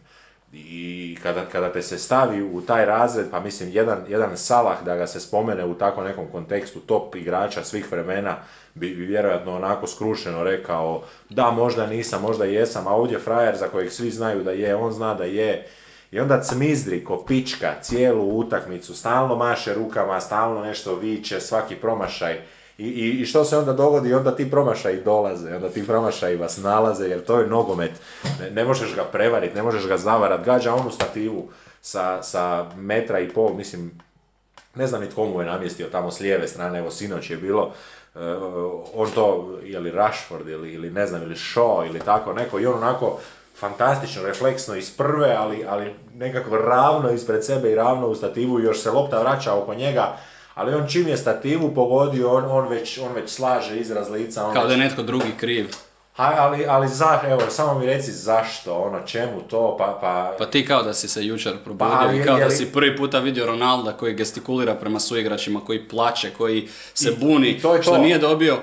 I kada, kada te se stavi u taj razred, pa mislim jedan, jedan Salah da ga se spomene u tako nekom kontekstu top igrača svih vremena, bi, bi vjerojatno onako skrušeno rekao da možda nisam, možda jesam, a ovdje frajer za kojeg svi znaju da je, on zna da je, i onda cmizdri ko pička cijelu utakmicu, stalno maše rukama, stalno nešto viče, svaki promašaj. I, i, I što se onda dogodi? Onda ti promašaji dolaze, onda ti promašaji vas nalaze, jer to je nogomet. Ne, ne možeš ga prevariti, ne možeš ga zavarat. Gađa onu stativu sa, sa metra i pol, mislim, ne znam ni tko mu je namjestio tamo s lijeve strane, evo sinoć je bilo, e, on to, je li Rashford ili, ili ne znam, ili Shaw ili tako neko, i on onako fantastično, refleksno iz prve, ali, ali nekako ravno ispred sebe i ravno u stativu još se lopta vraća oko njega, ali on čim je stativu pogodio, on, on, već, on već slaže izraz lica. On Kao da već- je netko drugi kriv. Ha, ali, ali za, evo, samo mi reci zašto, ono, čemu to, pa, pa, Pa ti kao da si se jučer probudio Pa, i kao je da li- si prvi puta vidio Ronalda koji gestikulira prema suigračima, koji plače, koji se I- buni, i to je što to. nije dobio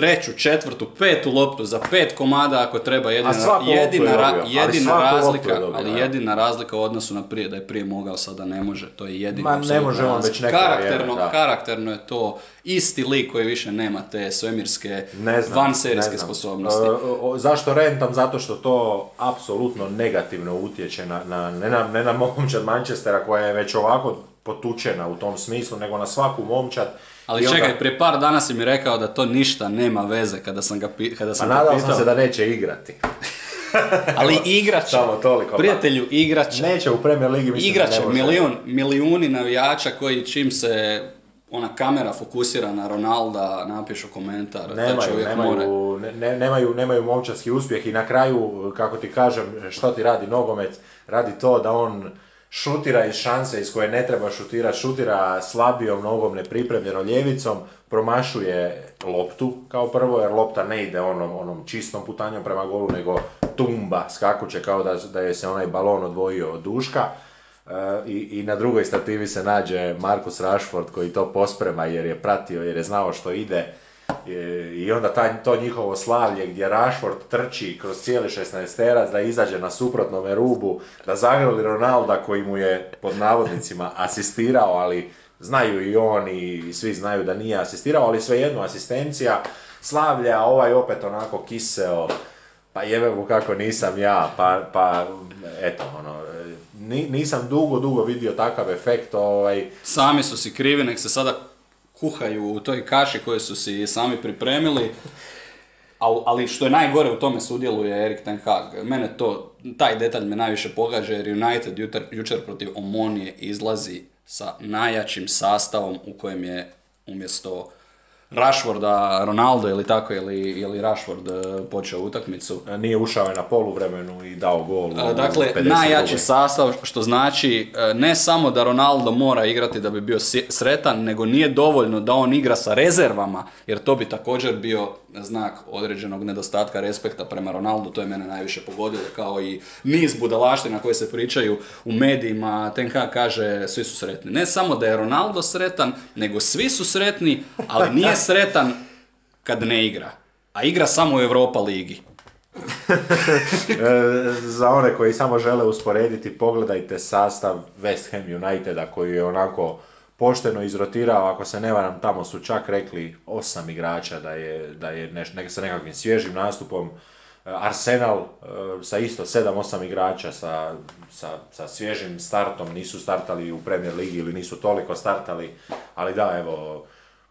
treću, četvrtu, petu loptu za pet komada ako treba jedina, jedina, je ra- ali jedina je razlika, dobio, ali jedina razlika u odnosu na prije, da je prije mogao, sada ne može, to je jedina Ma, ne može on već neko karakterno, vrijeme, karakterno je to isti lik koji više nema te svemirske, Ne znam, vanserijske ne znam. sposobnosti. E, o- zašto rentam? Zato što to apsolutno negativno utječe na, na, ne, na, ne na momčad Manchestera koja je već ovako potučena u tom smislu, nego na svaku momčad. Ali I čekaj, prije par dana si mi rekao da to ništa nema veze kada sam ga pi- kada Pa sam te nadao pitao. sam se da neće igrati. Ali igrač, Samo toliko. pa- prijatelju, igrač, Neće u Premier Ligi, mislim da igrač, ne može. milijun, milijuni navijača koji čim se ona kamera fokusira na Ronalda, napišu komentar, taj Nemaju, čovjek mora. nemaju, ne- ne, nemaju, nemaju momčadski uspjeh i na kraju, kako ti kažem, što ti radi nogomet, radi to da on šutira iz šanse iz koje ne treba šutirati, šutira slabijom nogom, nepripremljeno ljevicom, promašuje loptu kao prvo, jer lopta ne ide onom, onom čistom putanjom prema golu, nego tumba skakuće kao da, da je se onaj balon odvojio od duška. E, i, I na drugoj stativi se nađe Marcus Rashford koji to posprema jer je pratio, jer je znao što ide. E, I onda taj, to njihovo slavlje gdje Rashford trči kroz cijeli 16 da izađe na suprotnome rubu, da zagrli Ronalda koji mu je pod navodnicima asistirao, ali znaju i on i svi znaju da nije asistirao, ali svejedno asistencija, slavlje, a ovaj opet onako kiseo, pa jebe mu kako nisam ja, pa, pa eto, ono, nisam dugo, dugo vidio takav efekt. Ovaj... Sami su si krivi, nek se sada kuhaju u toj kaši koju su si sami pripremili. Ali što je najgore u tome sudjeluje Erik Ten Hag. Mene to, taj detalj me najviše pogađa jer United jučer, jučer protiv Omonije izlazi sa najjačim sastavom u kojem je umjesto Rashforda, Ronaldo ili tako, ili, ili Rashford e, počeo utakmicu. E, nije ušao je na poluvremenu i dao gol. E, dakle, najjači sastav, što znači ne samo da Ronaldo mora igrati da bi bio sretan, nego nije dovoljno da on igra sa rezervama, jer to bi također bio znak određenog nedostatka respekta prema Ronaldu, to je mene najviše pogodilo, kao i niz budalaština koje se pričaju u medijima, Tenka kaže svi su sretni. Ne samo da je Ronaldo sretan, nego svi su sretni, ali nije sretan kad ne igra. A igra samo u Europa ligi. E, za one koji samo žele usporediti, pogledajte sastav West Ham Uniteda koji je onako pošteno izrotirao, ako se ne varam, tamo su čak rekli osam igrača da je, da je neš, sa nekakvim svježim nastupom. E, Arsenal e, sa isto 7-8 igrača sa, sa, sa svježim startom, nisu startali u Premier Ligi ili nisu toliko startali, ali da, evo,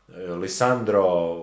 e, Lisandro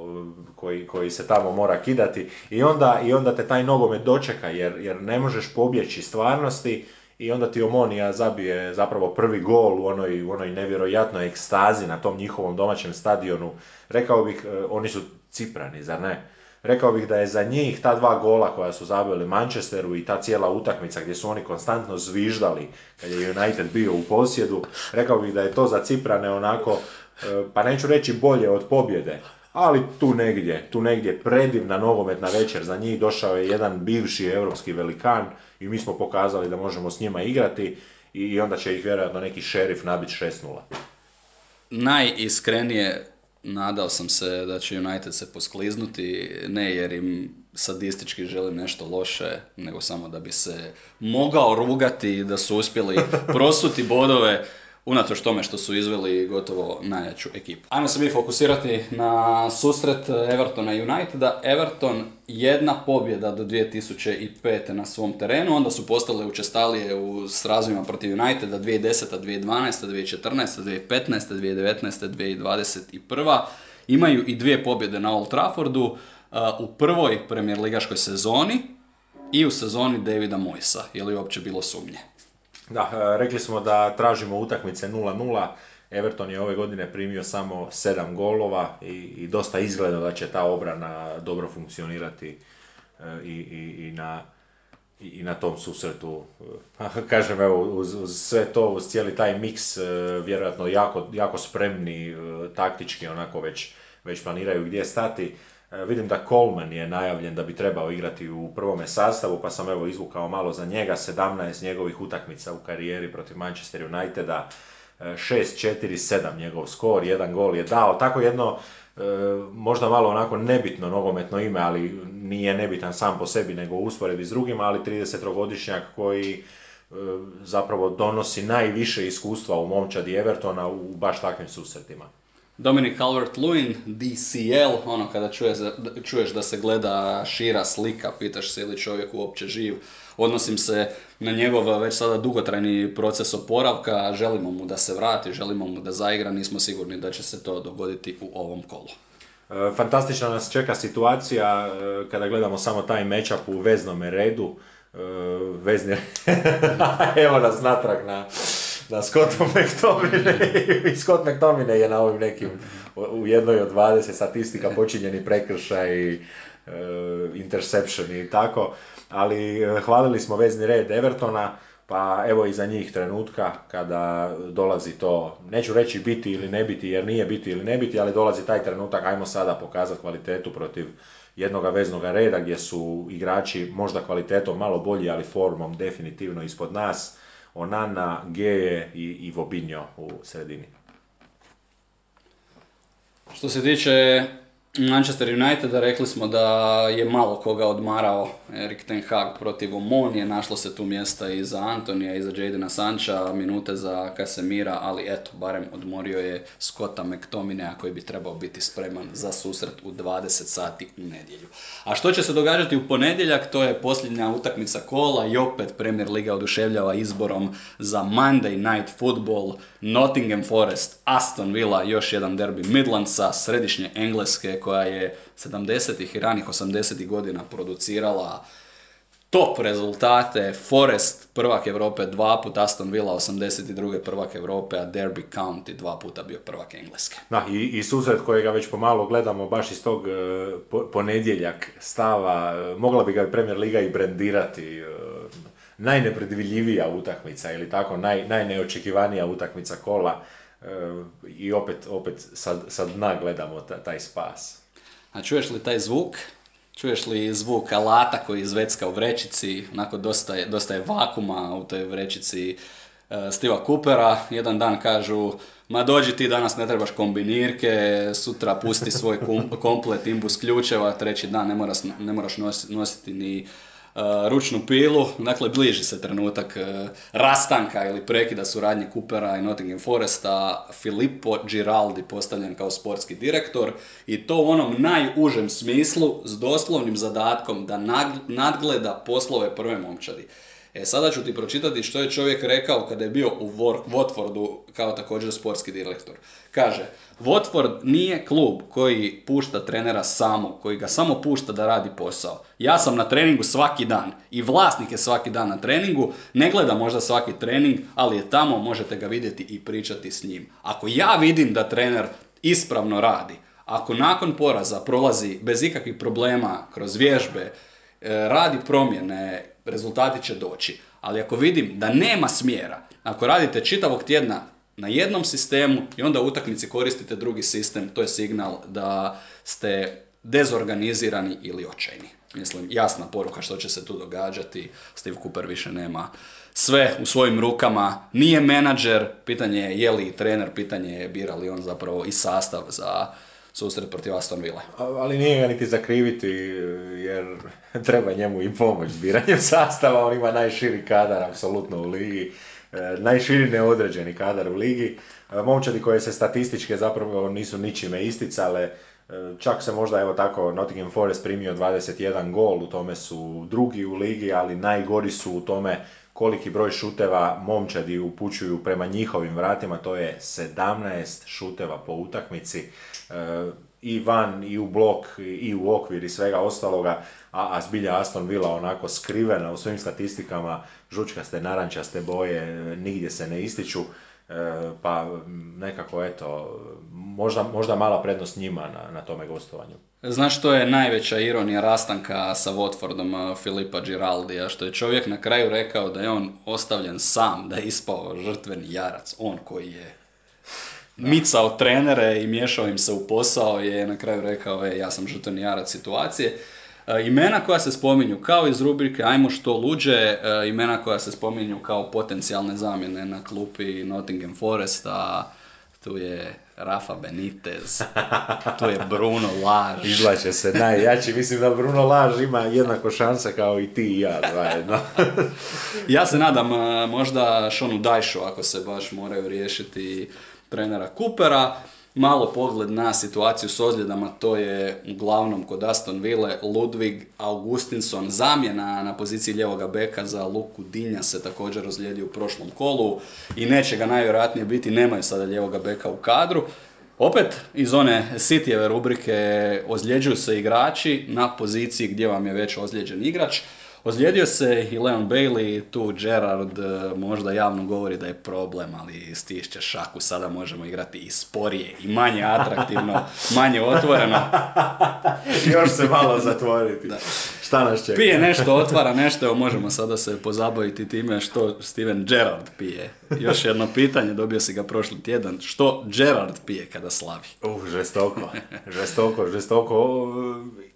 koji, koji se tamo mora kidati i onda, i onda te taj nogomet dočeka jer, jer ne možeš pobjeći stvarnosti i onda ti Omonija zabije zapravo prvi gol u onoj, u onoj nevjerojatnoj ekstazi na tom njihovom domaćem stadionu. Rekao bih, e, oni su Ciprani, zar ne? Rekao bih da je za njih ta dva gola koja su zabili Manchesteru i ta cijela utakmica gdje su oni konstantno zviždali kad je United bio u posjedu, rekao bih da je to za Ciprane onako, e, pa neću reći bolje od pobjede, ali tu negdje, tu negdje predivna nogometna večer za njih, došao je jedan bivši europski velikan i mi smo pokazali da možemo s njima igrati i onda će ih vjerojatno neki šerif nabiti 6-0. Najiskrenije nadao sam se da će United se poskliznuti, ne jer im sadistički želim nešto loše, nego samo da bi se mogao rugati da su uspjeli prosuti bodove unatoč tome što su izveli gotovo najjaču ekipu. Ajmo se mi fokusirati na susret Evertona i Uniteda. Everton jedna pobjeda do 2005. na svom terenu, onda su postale učestalije u srazovima protiv Uniteda 2010. 2012. 2014. 2015. 2019. 2021. Imaju i dvije pobjede na Old Traffordu uh, u prvoj premijer ligaškoj sezoni i u sezoni Davida Moisa. Je li uopće bilo sumnje? Da, e, rekli smo da tražimo utakmice 0-0. Everton je ove godine primio samo 7 golova i, i dosta izgleda da će ta obrana dobro funkcionirati e, i, i, i na, i na tom susretu. Kažem, evo, uz, uz, sve to, uz cijeli taj miks, e, vjerojatno jako, jako spremni, taktički onako već, već planiraju gdje stati. E, vidim da Coleman je najavljen da bi trebao igrati u prvome sastavu, pa sam evo izvukao malo za njega, 17 njegovih utakmica u karijeri protiv Manchester Uniteda, 6-4-7 e, njegov skor, jedan gol je dao, tako jedno e, možda malo onako nebitno nogometno ime, ali nije nebitan sam po sebi nego u usporedbi s drugima, ali 30-godišnjak koji zapravo donosi najviše iskustva u momčadi Evertona u baš takvim susretima. Dominic Calvert-Lewin, DCL, ono kada čuješ, čuješ da se gleda šira slika, pitaš se ili čovjek uopće živ. Odnosim se na njegov već sada dugotrajni proces oporavka, želimo mu da se vrati, želimo mu da zaigra, nismo sigurni da će se to dogoditi u ovom kolu. E, fantastična nas čeka situacija e, kada gledamo samo taj matchup u veznome redu. E, vezni... Evo nas natrag na da Scott McTominay. Scott McTominay je na ovim nekim u jednoj od 20 statistika počinjeni prekršaj, uh, interception i tako, ali e, hvalili smo vezni red Evertona, pa evo i za njih trenutka kada dolazi to, neću reći biti ili ne biti jer nije biti ili ne biti, ali dolazi taj trenutak, ajmo sada pokazati kvalitetu protiv jednoga veznog reda gdje su igrači možda kvalitetom malo bolji, ali formom definitivno ispod nas Onana, Geje i, i Vobinjo u sredini. Što se tiče Manchester United, rekli smo da je malo koga odmarao Erik Ten Hag protiv Omonije, našlo se tu mjesta i za Antonija i za Jadena Sancha, minute za Casemira, ali eto, barem odmorio je Scotta McTominaya koji bi trebao biti spreman za susret u 20 sati u nedjelju. A što će se događati u ponedjeljak, to je posljednja utakmica kola i opet Premier Liga oduševljava izborom za Monday Night Football, Nottingham Forest, Aston Villa, još jedan derbi Midlandsa, središnje Engleske koja je 70. i ranih 80. godina producirala top rezultate, Forest prvak Europe dva puta, Aston Villa 82. prvak Europe, a Derby County dva puta bio prvak Engleske. Da, i, i susret kojega već pomalo gledamo baš iz tog e, ponedjeljak stava, e, mogla bi ga Premier Liga i brendirati, e, najnepredvidljivija utakmica ili tako, naj, najneočekivanija utakmica kola i opet, opet sad, sad dna gledamo taj spas. A čuješ li taj zvuk? Čuješ li zvuk alata koji zvecka u vrećici, onako dosta je, dosta je vakuma u toj vrećici Stiva Coopera. Jedan dan kažu, ma dođi ti danas ne trebaš kombinirke, sutra pusti svoj komplet imbus ključeva, treći dan ne moraš, ne moraš nositi ni Uh, ručnu pilu, dakle bliži se trenutak uh, rastanka ili prekida suradnje Coopera i Nottingham Foresta, Filippo Giraldi postavljen kao sportski direktor i to u onom najužem smislu s doslovnim zadatkom da nadgleda poslove prve momčadi. E, sada ću ti pročitati što je čovjek rekao kada je bio u Watfordu kao također sportski direktor. Kaže, Watford nije klub koji pušta trenera samo, koji ga samo pušta da radi posao. Ja sam na treningu svaki dan i vlasnik je svaki dan na treningu, ne gleda možda svaki trening, ali je tamo, možete ga vidjeti i pričati s njim. Ako ja vidim da trener ispravno radi, ako nakon poraza prolazi bez ikakvih problema kroz vježbe, e, radi promjene, rezultati će doći. Ali ako vidim da nema smjera, ako radite čitavog tjedna na jednom sistemu i onda u utakmici koristite drugi sistem, to je signal da ste dezorganizirani ili očajni. Mislim, jasna poruka što će se tu događati. Steve Cooper više nema sve u svojim rukama. Nije menadžer, pitanje je je li trener, pitanje je bira li on zapravo i sastav za susret protiv Aston Villa. Ali nije ga niti zakriviti jer treba njemu i pomoć biranjem sastava, on ima najširi kadar apsolutno u ligi, e, najširi neodređeni kadar u ligi. E, momčadi koje se statističke zapravo nisu ničime isticale, e, čak se možda evo tako Nottingham Forest primio 21 gol, u tome su drugi u ligi, ali najgori su u tome koliki broj šuteva momčadi upućuju prema njihovim vratima, to je 17 šuteva po utakmici i van i u blok i u okvir i svega ostaloga, a, a zbilja Aston Villa onako skrivena u svojim statistikama, žučkaste, narančaste boje, nigdje se ne ističu, e, pa nekako eto, možda, možda mala prednost njima na, na tome gostovanju. Znaš što je najveća ironija rastanka sa Watfordom e, Filipa Giraldija, što je čovjek na kraju rekao da je on ostavljen sam, da je ispao žrtveni jarac, on koji je micao trenere i miješao im se u posao je na kraju rekao e, ja sam žutveni jarac situacije. E, imena koja se spominju kao iz rubrike Ajmo što luđe, e, imena koja se spominju kao potencijalne zamjene na klupi Nottingham Forest, a tu je Rafa Benitez, tu je Bruno Laž. Izlače se najjači, mislim da Bruno Laž ima jednako šanse kao i ti i ja zajedno. ja se nadam e, možda Šonu Dajšu ako se baš moraju riješiti trenera Coopera. Malo pogled na situaciju s ozljedama, to je uglavnom kod Aston Ville Ludwig Augustinson, zamjena na poziciji ljevoga beka za Luku Dinja se također ozlijedio u prošlom kolu i neće ga najvjerojatnije biti, nemaju sada ljevoga beka u kadru. Opet iz one Cityjeve rubrike ozljeđuju se igrači na poziciji gdje vam je već ozlijeđen igrač. Ozlijedio se i Leon Bailey, tu Gerard e, možda javno govori da je problem, ali stišće šaku, sada možemo igrati i sporije i manje atraktivno, manje otvoreno. Još se malo zatvoriti. Da. Šta nas čeka? Pije nešto, otvara nešto, evo možemo sada se pozabaviti time što Steven Gerard pije. Još jedno pitanje, dobio si ga prošli tjedan, što Gerard pije kada slavi? Uh, žestoko, žestoko, žestoko,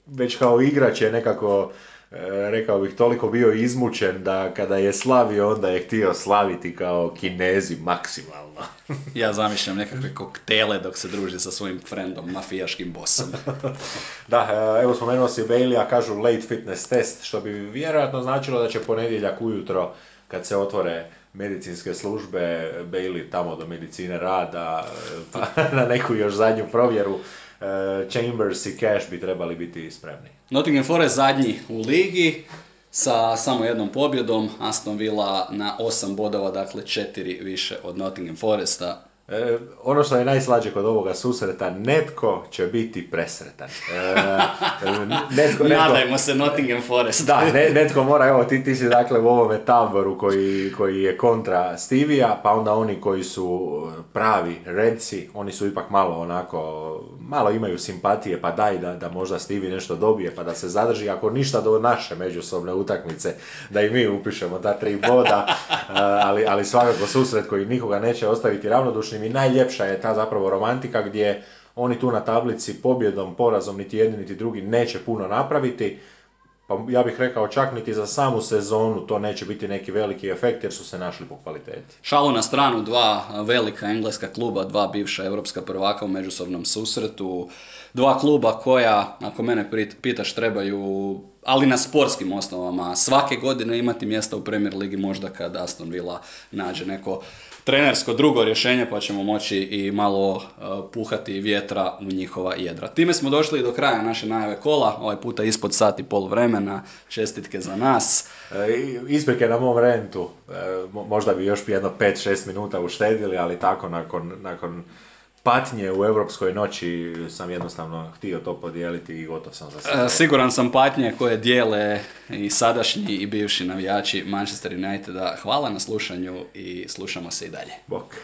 već kao igrač je nekako rekao bih, toliko bio izmučen da kada je slavio, onda je htio slaviti kao kinezi maksimalno. ja zamišljam nekakve koktele dok se druži sa svojim frendom, mafijaškim bosom. da, e, evo spomenuo si Bailey, a kažu late fitness test, što bi vjerojatno značilo da će ponedjeljak ujutro, kad se otvore medicinske službe, Bailey tamo do medicine rada, pa na neku još zadnju provjeru, e, Chambers i Cash bi trebali biti spremni. Nottingham Forest zadnji u ligi, sa samo jednom pobjedom, Aston Villa na 8 bodova, dakle 4 više od Nottingham Foresta. E, ono što je najslađe kod ovoga susreta, netko će biti presretan. E, netko, Nadajmo se Nottingham Forest. da, netko mora, evo ti, ti si dakle u ovome taboru koji, koji je kontra Stivija, pa onda oni koji su pravi redci, oni su ipak malo onako, malo imaju simpatije, pa daj da, da možda Stevie nešto dobije, pa da se zadrži, ako ništa do naše međusobne utakmice, da i mi upišemo ta tri boda, ali, ali svakako susret koji nikoga neće ostaviti ravnodušni i najljepša je ta zapravo romantika gdje oni tu na tablici pobjedom, porazom, niti jedni niti drugi neće puno napraviti, pa ja bih rekao čak niti za samu sezonu to neće biti neki veliki efekt jer su se našli po kvaliteti. Šalu na stranu dva velika engleska kluba, dva bivša europska prvaka u međusobnom susretu, dva kluba koja, ako mene pitaš, trebaju, ali na sportskim osnovama, svake godine imati mjesta u Premier Ligi možda kad Aston Villa nađe neko trenersko drugo rješenje pa ćemo moći i malo uh, puhati vjetra u njihova jedra. Time smo došli do kraja naše najave kola, ovaj puta ispod sat i pol vremena, čestitke za nas. E, isprike na mom rentu, e, možda bi još jedno 5-6 minuta uštedili, ali tako nakon, nakon patnje u Europskoj noći sam jednostavno htio to podijeliti i gotov sam za sve. Siguran sam patnje koje dijele i sadašnji i bivši navijači Manchester Uniteda. Hvala na slušanju i slušamo se i dalje. Bok.